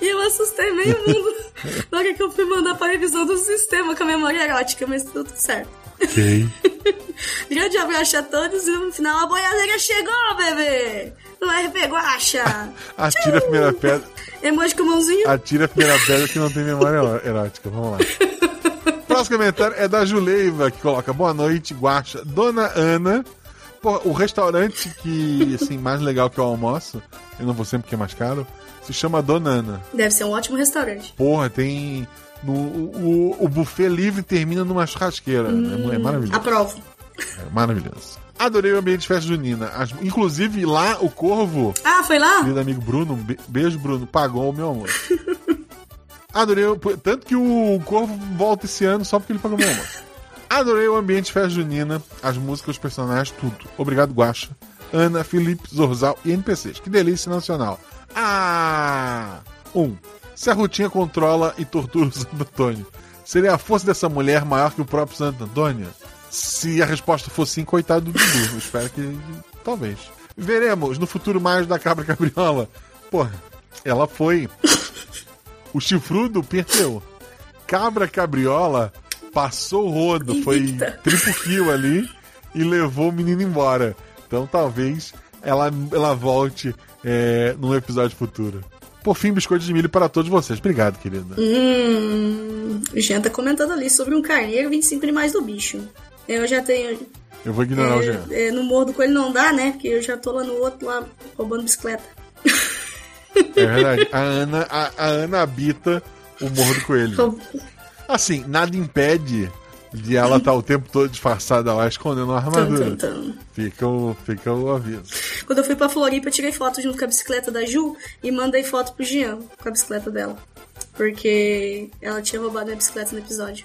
E eu assustei meio mundo na hora que eu fui mandar pra revisão do sistema com a memória erótica, mas tudo certo. Ok. <laughs> Grande abraço a todos e no final a boiadeira chegou, bebê! No RP Guacha! <laughs> Atira a primeira pedra. Emoji com mãozinho. Atira a primeira pedra que não tem memória eró- <laughs> erótica. Vamos lá. Próximo comentário é da Juleiva, que coloca Boa noite, Guaxa. Dona Ana. Pô, o restaurante que, assim, mais legal que eu almoço, eu não vou sempre porque é mais caro, se chama Dona Ana. Deve ser um ótimo restaurante. Porra, tem. No, o, o buffet livre termina numa churrasqueira. É, é maravilhoso. Aprovo. É maravilhoso. Adorei o ambiente de festa junina. As- inclusive, lá o Corvo, Ah, foi lá? querido amigo Bruno, be- beijo, Bruno, pagou o meu almoço. <laughs> Adorei, o- tanto que o Corvo volta esse ano só porque ele pagou meu almoço. <laughs> Adorei o ambiente de festa junina, as músicas, os personagens, tudo. Obrigado, Guaxa. Ana, Felipe, Zorzal e NPCs. Que delícia nacional. Ah! 1. Um, se a Rutinha controla e tortura o Santo Antônio, seria a força dessa mulher maior que o próprio Santo Antônio? Se a resposta for sim, coitado do Dudu. Eu espero que. Talvez. Veremos no futuro mais da Cabra Cabriola. Porra, ela foi. O chifrudo perdeu. Cabra Cabriola passou o rodo, foi triplo kill ali e levou o menino embora. Então talvez ela, ela volte é, num episódio futuro. Por fim, biscoito de milho para todos vocês. Obrigado, querida. Hum. O Jean tá comentando ali sobre um carneiro 25 animais do bicho. Eu já tenho. Eu vou ignorar o é, Jean. é, no Morro do Coelho não dá, né? Porque eu já tô lá no outro, lá roubando bicicleta. É verdade. A Ana, a, a Ana habita o Morro do Coelho. <laughs> Assim, nada impede de ela estar o tempo todo disfarçada lá, escondendo a Tum, armadura. tum, tum. Fica o, fica o aviso. Quando eu fui pra Floripa, eu tirei foto junto com a bicicleta da Ju e mandei foto pro Jean com a bicicleta dela. Porque ela tinha roubado minha bicicleta no episódio.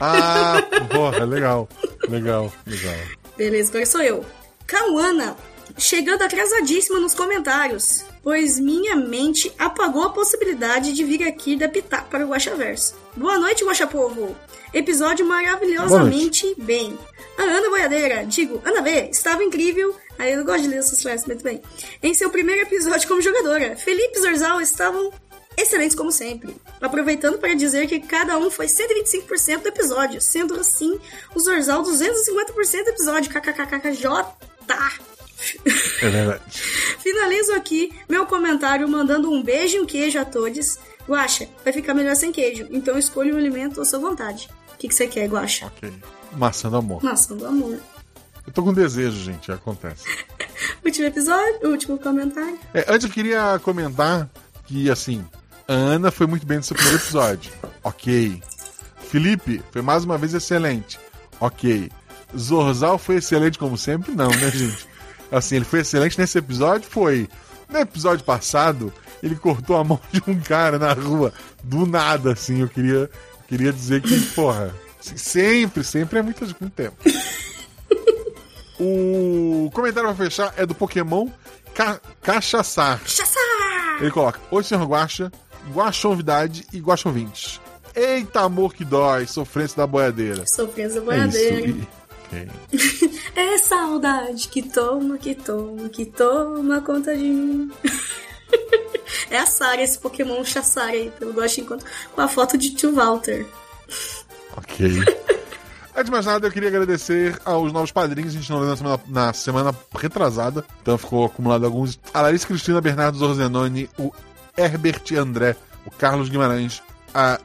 Ah, porra, legal. Legal, legal. Beleza, agora sou eu. Cauana, chegando atrasadíssima nos comentários, pois minha mente apagou a possibilidade de vir aqui dar pitaco para o Guaxaverso. Boa noite, Guaxapovo! Episódio maravilhosamente bem. A Ana Boiadeira, digo, Ana B, estava incrível Aí eu gosto de ler essas frases, muito bem. Em seu primeiro episódio como jogadora, Felipe e Zorzal estavam excelentes como sempre. Aproveitando para dizer que cada um foi 125% do episódio, sendo assim o Zorzal 250% do episódio. KKKKJ. É verdade. Finalizo aqui meu comentário mandando um beijo e um queijo a todos. Guaxa, vai ficar melhor sem queijo, então escolha um alimento à sua vontade. O que, que você quer, Guaxa? Ok. Maçã do amor. Maçã do amor. Eu tô com desejo, gente, acontece. <laughs> Último episódio, último comentário. É, antes eu queria comentar que, assim, a Ana foi muito bem no seu primeiro episódio. <laughs> Ok. Felipe foi mais uma vez excelente. Ok. Zorzal foi excelente como sempre? Não, né, gente? Assim, ele foi excelente nesse episódio? Foi. No episódio passado, ele cortou a mão de um cara na rua. Do nada, assim. Eu queria, queria dizer que, porra, sempre, sempre é muito, muito tempo. O comentário pra fechar é do Pokémon Ca Cachaçar. Ele coloca: Oi, senhor Guaxa, Guaxonvidade e Guaxonvintes. Eita, amor que dói, sofrência da boiadeira. Sofrência da É boiadeira. isso. <laughs> É saudade que toma, que toma, que toma conta de mim. <laughs> é a Sara, esse Pokémon Chassara aí, pelo Gosto Encontro, com a foto de Tio Walter. Ok. <laughs> Antes de mais nada, eu queria agradecer aos novos padrinhos. A gente não leu na semana, na semana retrasada, então ficou acumulado alguns. A Larissa Cristina Bernardo Zorzenoni, o Herbert André, o Carlos Guimarães, a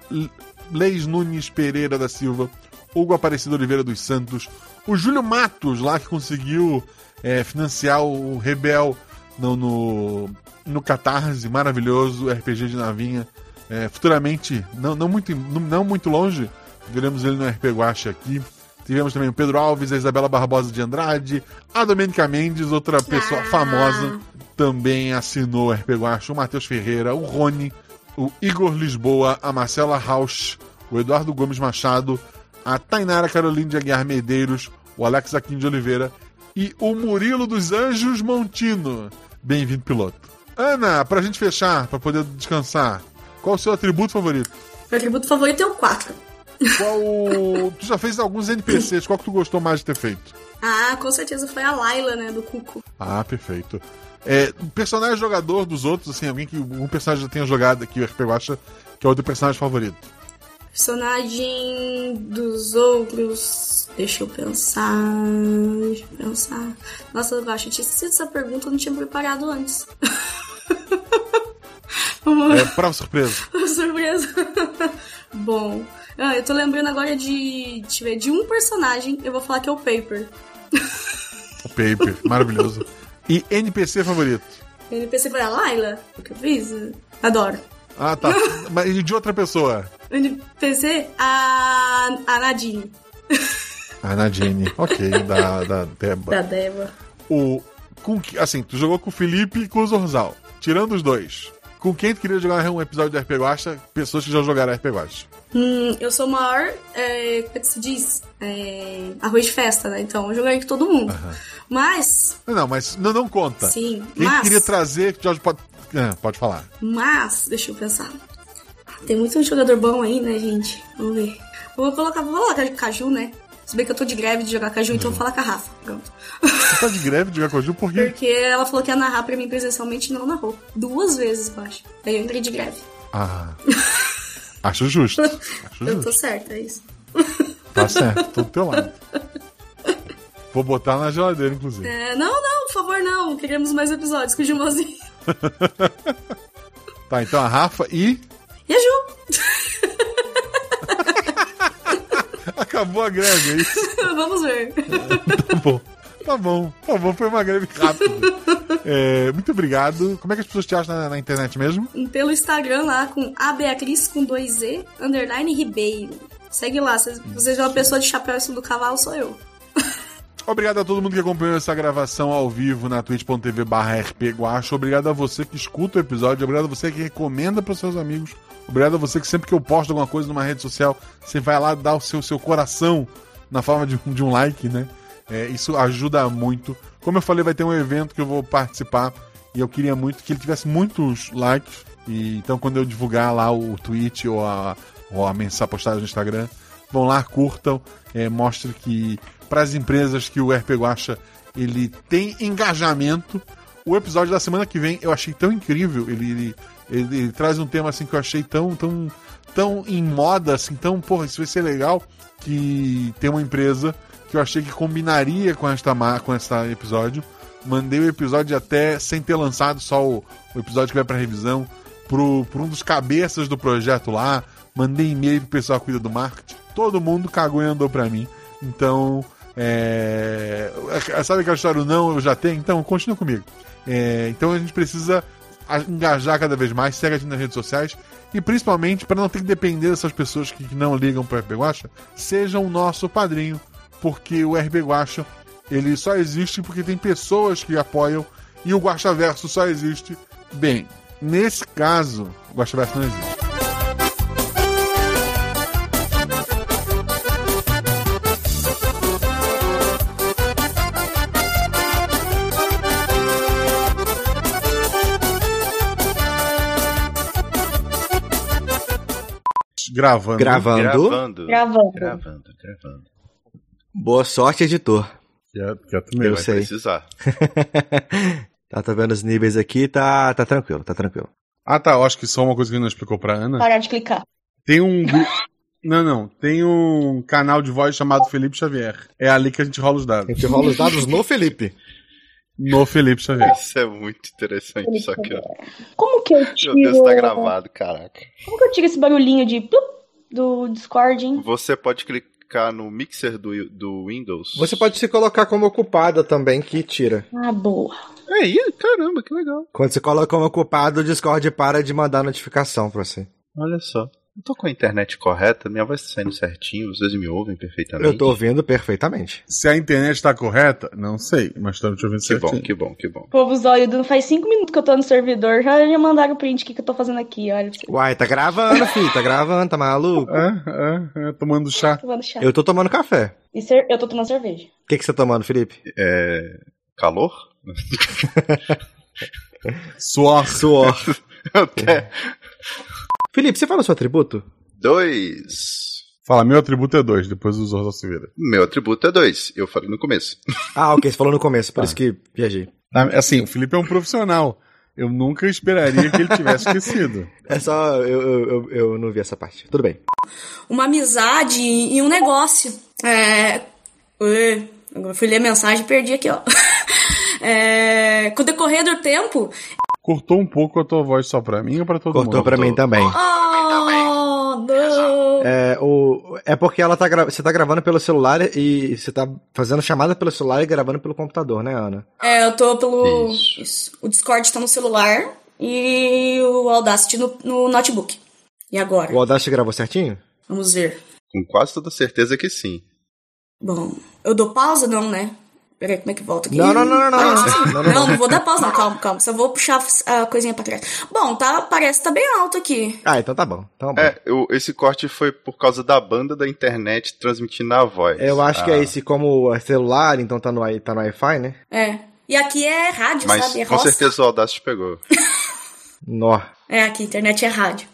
Leis Nunes Pereira da Silva, Hugo Aparecido Oliveira dos Santos, o Júlio Matos, lá que conseguiu é, financiar o Rebel no, no, no Catarse, maravilhoso, RPG de navinha. É, futuramente, não, não, muito, não, não muito longe, veremos ele no RP Guacha aqui. Tivemos também o Pedro Alves, a Isabela Barbosa de Andrade, a Domênica Mendes, outra pessoa Ah. famosa, também assinou o RP Guacha, o Matheus Ferreira, o Rony, o Igor Lisboa, a Marcela Rausch, o Eduardo Gomes Machado, a Tainara Caroline de Aguiar Medeiros, o Alex Aquim de Oliveira e o Murilo dos Anjos Montino. Bem-vindo, piloto. Ana, pra gente fechar, pra poder descansar, qual o seu atributo favorito? Meu atributo favorito é o 4. Qual. <laughs> tu já fez alguns NPCs, qual que tu gostou mais de ter feito? Ah, com certeza foi a Laila, né, do Cuco. Ah, perfeito. É, um personagem jogador dos outros, assim, alguém que um personagem já tenha jogado aqui, o RP Guacha, que é o teu personagem favorito. Personagem dos outros. Deixa eu pensar. Deixa eu pensar. Nossa, eu acho que eu tinha esquecido essa pergunta, eu não tinha preparado antes. <laughs> É, prova surpresa. <laughs> Surpresa. Bom, ah, eu tô lembrando agora de, deixa eu ver, de um personagem, eu vou falar que é o Paper. O Paper, maravilhoso. E NPC favorito? NPC foi a Laila, o que eu fiz. Adoro. Ah, tá. Mas e de outra pessoa? NPC, a, a Nadine, A <laughs> Nadine. Ok, da, da Deba. da Deva. O, com, assim, tu jogou com o Felipe e com o Zorzal. Tirando os dois. Com quem tu queria jogar um episódio de RP Guacha? Pessoas que já jogaram RP Guacha. Hum, eu sou o maior, é, como é que se diz? É, arroz de festa, né? Então eu joguei com todo mundo. Mas, Não, mas não, não conta. Sim, Quem mas- queria trazer que Jorge pode. É, pode falar. mas, deixa eu pensar. Tem muito jogador bom aí, né, gente? Vamos ver. Vou colocar, vou colocar Caju, né? Se bem que eu tô de greve de jogar Caju, então vou falar com a Rafa. Pronto. Tu tá de greve de jogar com a Ju por quê? Porque ela falou que ia narrar pra mim presencialmente e não narrou. Duas vezes, eu acho. Aí eu entrei de greve. Ah. <laughs> Acho justo. Acho Eu tô justo. certa, é isso. Tá certo, tô do teu lado. Vou botar na geladeira, inclusive. É, não, não, por favor, não. Queremos mais episódios com o Gilmozinho. <laughs> Tá, então a Rafa e. Acabou a greve, é isso? <laughs> Vamos ver. Tá bom. Tá bom, tá bom, foi uma greve rápida. É, muito obrigado. Como é que as pessoas te acham na, na internet mesmo? Pelo Instagram lá com a Beatriz com 2Z, underline Ribeiro. Segue lá, se você é uma pessoa de chapéu e do cavalo, sou eu. Obrigado a todo mundo que acompanhou essa gravação ao vivo na twitch.tv barra. Obrigado a você que escuta o episódio. Obrigado a você que recomenda para seus amigos. Obrigado a você que sempre que eu posto alguma coisa numa rede social, você vai lá dar o seu, seu coração na forma de, um- de um like, né? É, isso ajuda muito. Como eu falei, vai ter um evento que eu vou participar e eu queria muito que ele tivesse muitos likes. E, então, quando eu divulgar lá o tweet ou a, ou a mensagem postada no Instagram, vão lá, curtam, é, mostre que para as empresas que o RP Guacha ele tem engajamento. O episódio da semana que vem eu achei tão incrível. Ele, ele, ele- ele traz um tema assim que eu achei tão, tão, tão em moda, assim, tão, porra, isso vai ser legal. Que tem uma empresa que eu achei que combinaria com esta com esse episódio. Mandei o episódio até sem ter lançado só o, o episódio que vai pra revisão pro, pro um dos cabeças do projeto lá. Mandei e-mail pro pessoal que cuida do marketing. Todo mundo cagou e andou pra mim. Então, é... sabe aquela história, não eu já tenho? Então, continua comigo. É, então a gente precisa engajar cada vez mais, segue a gente nas redes sociais e principalmente para não ter que depender dessas pessoas que, não ligam para o RP Guacha, sejam o nosso padrinho, porque o RP Guacha ele só existe porque tem pessoas que apoiam e o Guacha Verso só existe. Bem, nesse caso, o Guacha Verso não existe. Gravando. Gravando. Gravando. Gravando. Gravando, gravando. Boa sorte, editor. Quieto, quieto Eu mesmo. Vai sei. precisar. <laughs> tá, tá vendo os níveis aqui, tá, tá tranquilo, tá tranquilo. Ah, tá. eu Acho que só uma coisa que não explicou pra Ana. Parar de clicar. Tem um. <laughs> Não, não. Tem um canal de voz chamado Felipe Xavier. É ali que a gente rola os A dados. gente rola os dados no Felipe. No Felipe Xavier. Isso é muito interessante, isso aqui, ó. Como que eu tiro... Meu Deus, tá gravado, caraca. Como que eu tiro esse barulhinho de... plup do Discord, hein? Você pode clicar no mixer do, do Windows. Você pode se colocar como ocupada também, que tira. Ah, boa. Aí, caramba, que legal. Quando você coloca como ocupado, o Discord para de mandar notificação pra você. Olha só. Eu tô com a internet correta, minha voz tá saindo certinho, vocês me ouvem perfeitamente. Eu tô ouvindo perfeitamente. Se a internet tá correta, não sei, mas estamos te ouvindo Que certinho. bom, que bom, que bom. Povo zóio, faz cinco minutos que eu tô no servidor, já, já mandaram o print que, que eu tô fazendo aqui, olha. Uai, tá gravando, filho, tá gravando, tá maluco? É, é, é, tomando chá. Tomando chá. Eu tô tomando café. E cer- eu tô tomando cerveja. O que, que você tá tomando, Felipe? É. Calor? <laughs> Suor. Suor. <laughs> Até. Felipe, você fala o seu atributo? Dois. Fala, meu atributo é dois, depois o Zorro se vira. Meu atributo é dois. Eu falei no começo. <laughs> Ah, ok, você falou no começo, por isso que viajei. Ah, Assim, o Felipe é um profissional. Eu nunca esperaria que ele tivesse <laughs> esquecido. É só, eu, eu, eu, eu não vi essa parte. Tudo bem. Uma amizade e um negócio. É... Eu fui ler a mensagem e perdi aqui, ó. <laughs> É... Com o decorrer do tempo... Cortou um pouco a tua voz só pra mim ou pra todo Cortou mundo? pra mim também. Oh, não. É, o, é porque ela tá você tá gravando pelo celular e você tá fazendo chamada pelo celular e gravando pelo computador, né, Ana? É, eu tô pelo... Isso. Isso. O Discord tá no celular e o Audacity no, no notebook. E agora? O Audacity gravou certinho? Vamos ver. Com quase toda certeza que sim. Bom, eu dou pausa? Não, né? Peraí, como é que volta aqui? Não, não, não, não, não. Ah, Não, Não, não, não, não. vou dar pausa, não. Calma, calma. Só vou puxar a coisinha pra trás. Bom, tá, parece que tá bem alto aqui. Ah, então tá bom. Então, bom. É, eu- esse corte foi por causa da banda da internet transmitindo a voz. Eu acho que Ah, é esse como é celular, então tá no, tá no Wi-Fi, né? É. E aqui é rádio, Mas sabe? É com roça. certeza o Audacity pegou. <laughs> Nó. É, aqui, internet é rádio.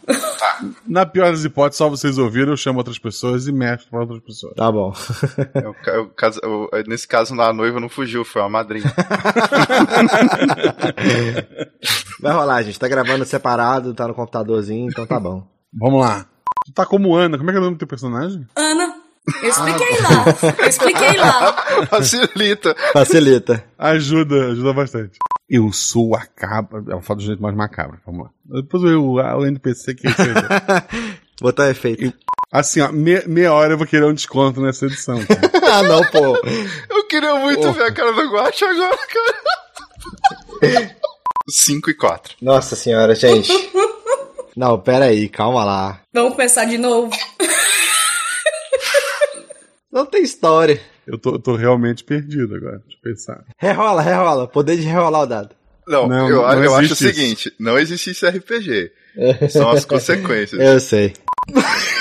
Na pior das hipóteses, só vocês ouviram, eu chamo outras pessoas e mestro pra outras pessoas. Tá bom. O caso- o- nesse caso, a noiva não fugiu, foi a madrinha. <laughs> Vai rolar, gente. Tá gravando separado, tá no computadorzinho, então tá bom. Vamos lá. Tu tá como Ana, como é que é o nome do teu personagem? Ana, eu expliquei lá. Eu expliquei lá. <laughs> Facilita. Facilita. Ajuda, ajuda bastante. Eu sou a cabra. Ela fala do jeito mais macabro. Vamos lá. Depois eu, <laughs> o NPC que seja. Botar efeito. Assim, ó, me- meia hora eu vou querer um desconto nessa edição. tá? <laughs> ah, não, pô. Eu queria muito ver a cara do Guacha agora, cara. <laughs> 5 e 4. Nossa senhora, gente. Não, pera aí, calma lá. Vamos começar de novo. Não tem história. Eu tô, tô realmente perdido agora. Deixa eu pensar. Rerola, rerola. Poder de rerolar o dado. Não, Não, eu, não eu acho o existe isso. seguinte: não existe isso RPG. <laughs> São as consequências. Eu sei. <laughs>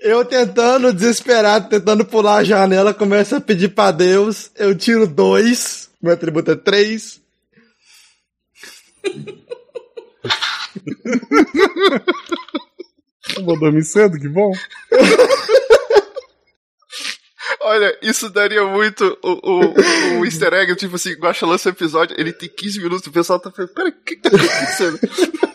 Eu tentando, desesperado, tentando pular a janela, começo a pedir pra Deus. Eu tiro dois. Meu atributo é três. <laughs> Eu vou dormir cedo, que bom. <laughs> Olha, isso daria muito o, o, o easter egg, tipo assim, Guaxa lança o episódio, ele tem 15 minutos, o pessoal tá falando, pera, o que que tá acontecendo? <laughs>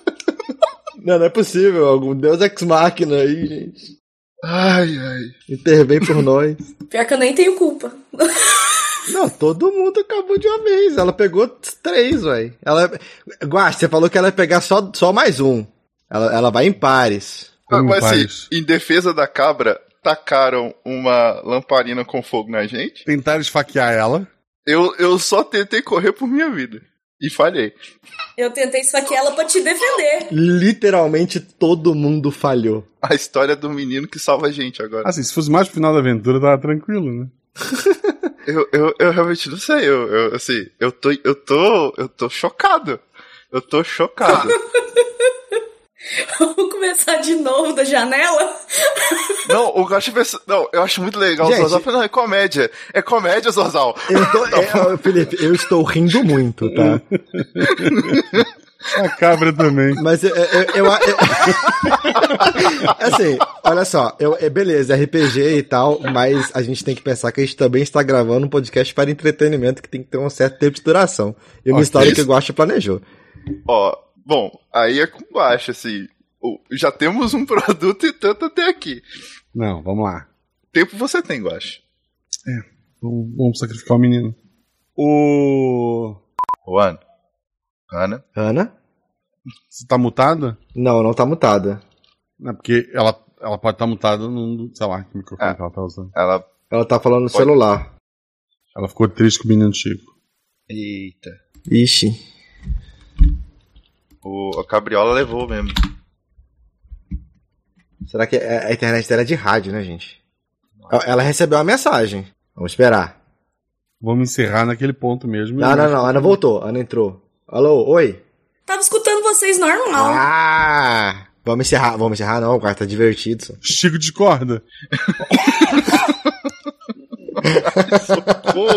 Não, não é possível. Algum Deus Ex Machina aí, gente. Ai, ai. Intervém por nós. Pior que eu nem tenho culpa. <laughs> Não, todo mundo acabou de uma vez. Ela pegou três, velho. Ela. Guax, você falou que ela ia pegar só, só mais um. Ela, ela vai em pares. Ah, Mas assim, em defesa da cabra, tacaram uma lamparina com fogo na gente. Tentaram esfaquear ela. Eu, eu só tentei correr por minha vida. E falhei. Eu tentei esfaquear ela pra te defender. Literalmente todo mundo falhou. A história do menino que salva a gente agora. Assim, se fosse mais pro final da aventura, tava tranquilo, né? <laughs> Eu, eu, eu realmente não sei. Eu, eu, assim, eu tô, eu tô, eu tô chocado. Eu tô chocado. <laughs> <laughs> Vamos começar de novo da janela? não, o Gacha pensa- Não, eu acho muito legal. Gente. O Zorzal não, é comédia. É comédia, Zorzal. Eu tô, é, Felipe, eu estou rindo muito, tá? <laughs> A cabra também. Mas eu. eu, eu- eu- <laughs> assim, olha só, eu, é, beleza, RPG e tal, mas a gente tem que pensar que a gente também está gravando um podcast para entretenimento que tem que ter um certo tempo de duração. E uma Ok. história que o Guacha planejou. Ó, bom, aí é com baixo, assim. O- Já temos um <laughs> produto e tanto até aqui. Não, vamos lá. Tempo você tem, Guacha. Vamos, vamos sacrificar o menino. O. Juan. Ana. Ana? Você tá mutada? Não, não tá mutada. Não, porque ela, ela pode estar mutada num. Sei lá, que microfone Ah. que ela tá usando. Ela. Ela tá falando no Pode. celular. Ela ficou triste com o menino Chico. Eita. Ixi. O, a cabriola levou mesmo. Será que a internet dela é de rádio, né, gente? Ela- recebeu uma mensagem. Vamos esperar. Vamos encerrar naquele ponto mesmo. Não, não, não. Ana voltou. Ana entrou. Alô, oi. Tava escutando vocês normal. Ah! Vamos encerrar. Vamos encerrar, não. O cara tá divertido. só. Chico discorda. Pô,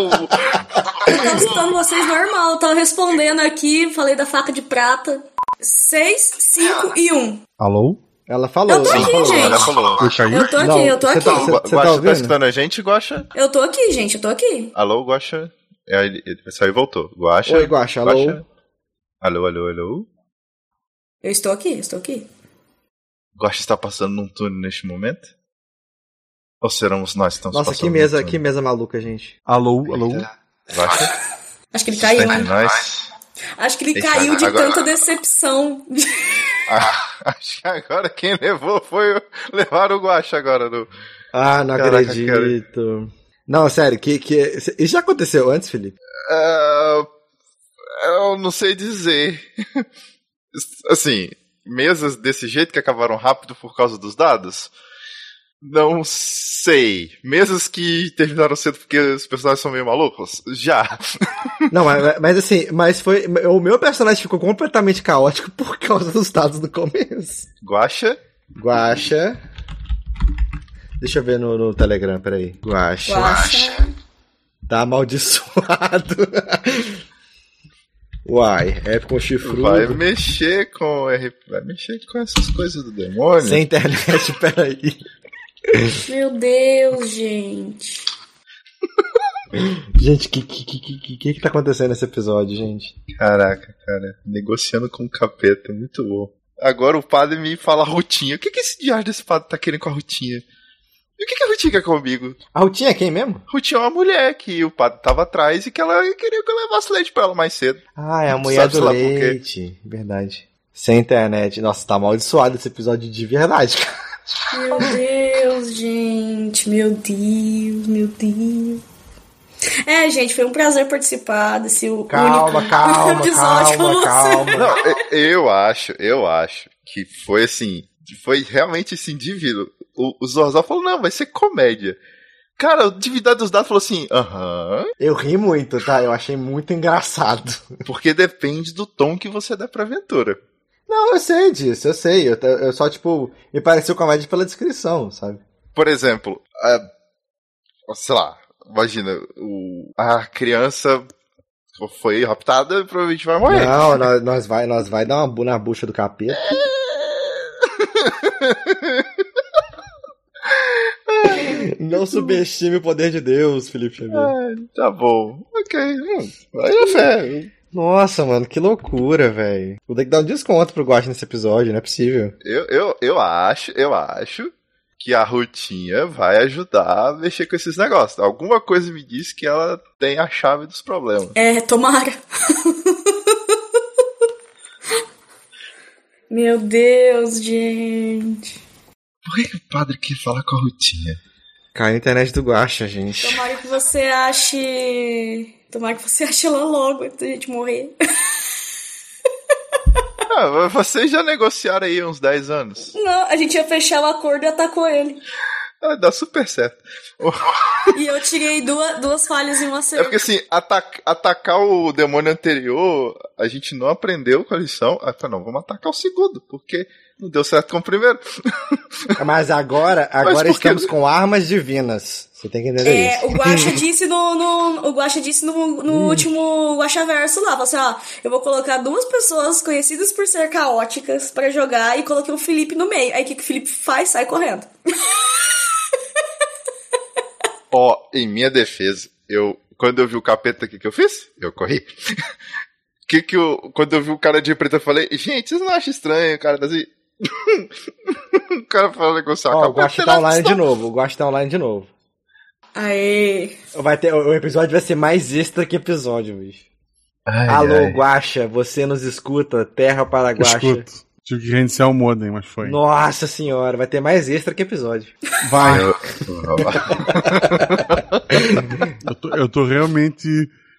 Tava escutando vocês normal. Tava respondendo aqui, falei da faca de prata. 6, 5 e 1. Alô? Ela falou. Eu tô aqui, falou. gente. ela falou. Eu tô aqui, Não, eu tô você aqui. tá- você- Guaxa tá tá, ouvindo? escutando a gente, Guaxa? Eu tô aqui, gente, eu tô aqui. Alô, Guaxa? É, ele, saiu e voltou. Guaxa? Oi, Guaxa, alô? Guaxa? Alô, alô, alô? Eu estou aqui, eu estou aqui. Guaxa está passando num túnel neste momento? Ou seremos nós que estamos Nossa, passando que mesa, que mesa maluca, gente. Alô, alô? Guaxa? Acho que ele caiu. né? nós? Acho que ele Deixa- caiu de agora- tanta decepção. <laughs> Ah, acho que agora quem levou foi o... levar o Guaxa agora. No... Ah, não Caraca, acredito. Não, sério, que, que. Isso já aconteceu antes, Felipe? Ah, eu não sei dizer. <laughs> Assim, mesas desse jeito que acabaram rápido por causa dos dados? Não sei. Mesas que terminaram cedo porque os personagens são meio malucos? Já. <laughs> Não, mas, mas assim, mas foi. O meu personagem ficou completamente caótico por causa dos dados do começo. Guaxa? Guacha. Deixa eu ver no, no Telegram, peraí. Guacha. Guaxa. Tá amaldiçoado. <laughs> Uai, é com chifrudo. Vai mexer com vai mexer com essas coisas do demônio. Sem internet, peraí. Meu Deus, gente. <laughs> Gente, o que, que, que, que, que que tá acontecendo nesse episódio, gente? Caraca, cara, negociando com o capeta, muito bom. Agora o padre me fala Rutinha. O que, que esse diário desse padre tá querendo com a Rutinha? E o que, que a Rutinha quer comigo? A Rutinha é quem mesmo? Rutinha é uma mulher que o padre tava atrás e que ela queria que eu levasse leite pra ela mais cedo. Ah, é a Tu mulher do leite. Verdade. Sem internet. Nossa, tá amaldiçoado esse episódio de verdade, cara. Meu Deus, gente. Meu Deus, meu Deus. É, gente, foi um prazer participar desse Calma, <laughs> único calma, episódio calma, calma. Não, eu- acho, eu acho que foi assim, foi realmente assim, divino. O, o Zorzal falou, não, vai ser comédia. Cara, o Divindade dos Dados falou assim, aham, Eu ri muito, tá? Eu achei muito engraçado. <laughs> porque depende do tom que você dá pra aventura. Não, eu sei disso, eu sei. Eu, eu só, tipo, me pareceu comédia pela descrição, sabe? Por exemplo, a- sei lá, imagina, o, a criança foi raptada, provavelmente vai morrer. Não, nós, nós vai, nós vai dar uma bu na bucha do capeta. Não subestime o poder de Deus, Felipe Xavier. Ah, tá bom. Ok. Hum, vai na fé. Nossa, mano, que loucura, velho. Vou ter que dar um desconto pro Guache nesse episódio, não é possível. Eu, eu, eu acho, eu acho que a Rutinha vai ajudar a mexer com esses negócios. Alguma coisa me diz que ela tem a chave dos problemas. É, tomara. <laughs> Meu Deus, gente. Por que, que o padre quer falar com a Rutinha? Cai na internet do Guacha, gente. Tomara que você ache. Tomara que você ache ela logo antes da gente morrer. <laughs> Ah, vocês já negociaram aí uns 10 anos. Não, a gente ia fechar o acordo e atacou ele. Ah, dá super certo. E eu tirei duas, duas falhas em uma É cerca. porque assim, ataca- atacar o demônio anterior, a gente não aprendeu com a lição. Ah, falei, não, vamos atacar o segundo, porque não deu certo com o primeiro. <laughs> Mas agora, agora que- estamos com armas divinas. Você tem que entender É, isso. o Guaxa <laughs> disse no, no- o Guaxa disse no, no último Guaxa Verso lá, falou assim, ó, eu vou colocar duas pessoas conhecidas por ser caóticas pra jogar e coloquei o Felipe no meio. Aí o que, que o Felipe faz? Sai correndo. <laughs> Ó, em minha defesa, eu quando eu vi o capeta, o que, que eu fiz? Eu corri. que que eu, quando eu vi o cara de preto, eu falei, gente, vocês não acham estranho, o cara tá assim. <laughs> o cara falou Ó, ah, o Guacha tá online de novo. O Guacha tá online de novo. Aê. Vai ter, o episódio vai ser mais extra que episódio, bicho. Ai, Alô, ai. Guacha, você nos escuta? Terra para Guacha. Escuto. Tive que reiniciar o modem, mas foi. Nossa senhora, vai ter mais extra que episódio. Vai. Eu- <laughs> tô, eu tô realmente.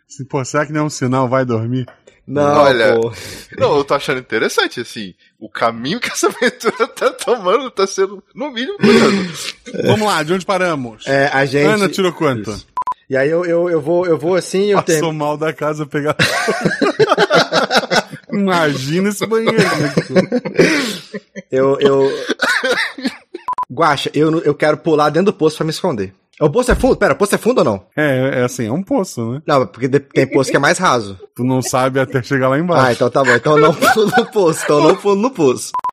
Assim, pô, será que não é um sinal? Vai dormir? Não, Olha, pô. Não, eu tô achando interessante, assim. O caminho que essa <laughs> aventura tá tomando tá sendo, no mínimo, curioso. <laughs> Vamos lá, de onde paramos? É, a gente. Ana tirou quanto? Isso. E aí eu, eu, eu, vou, eu vou assim eu Passou mal da casa pegar. <laughs> Imagina esse banheiro. né? Eu. eu... Guacha, eu, eu quero pular dentro do poço pra me esconder. O poço é fundo? Pera, o poço é fundo ou não? É, é assim, é um poço, né? Não, porque tem poço que é mais raso. Tu não sabe até chegar lá Ah, embaixo. então tá bom. Então eu não <laughs> pulo no poço. Então eu não pulo no poço.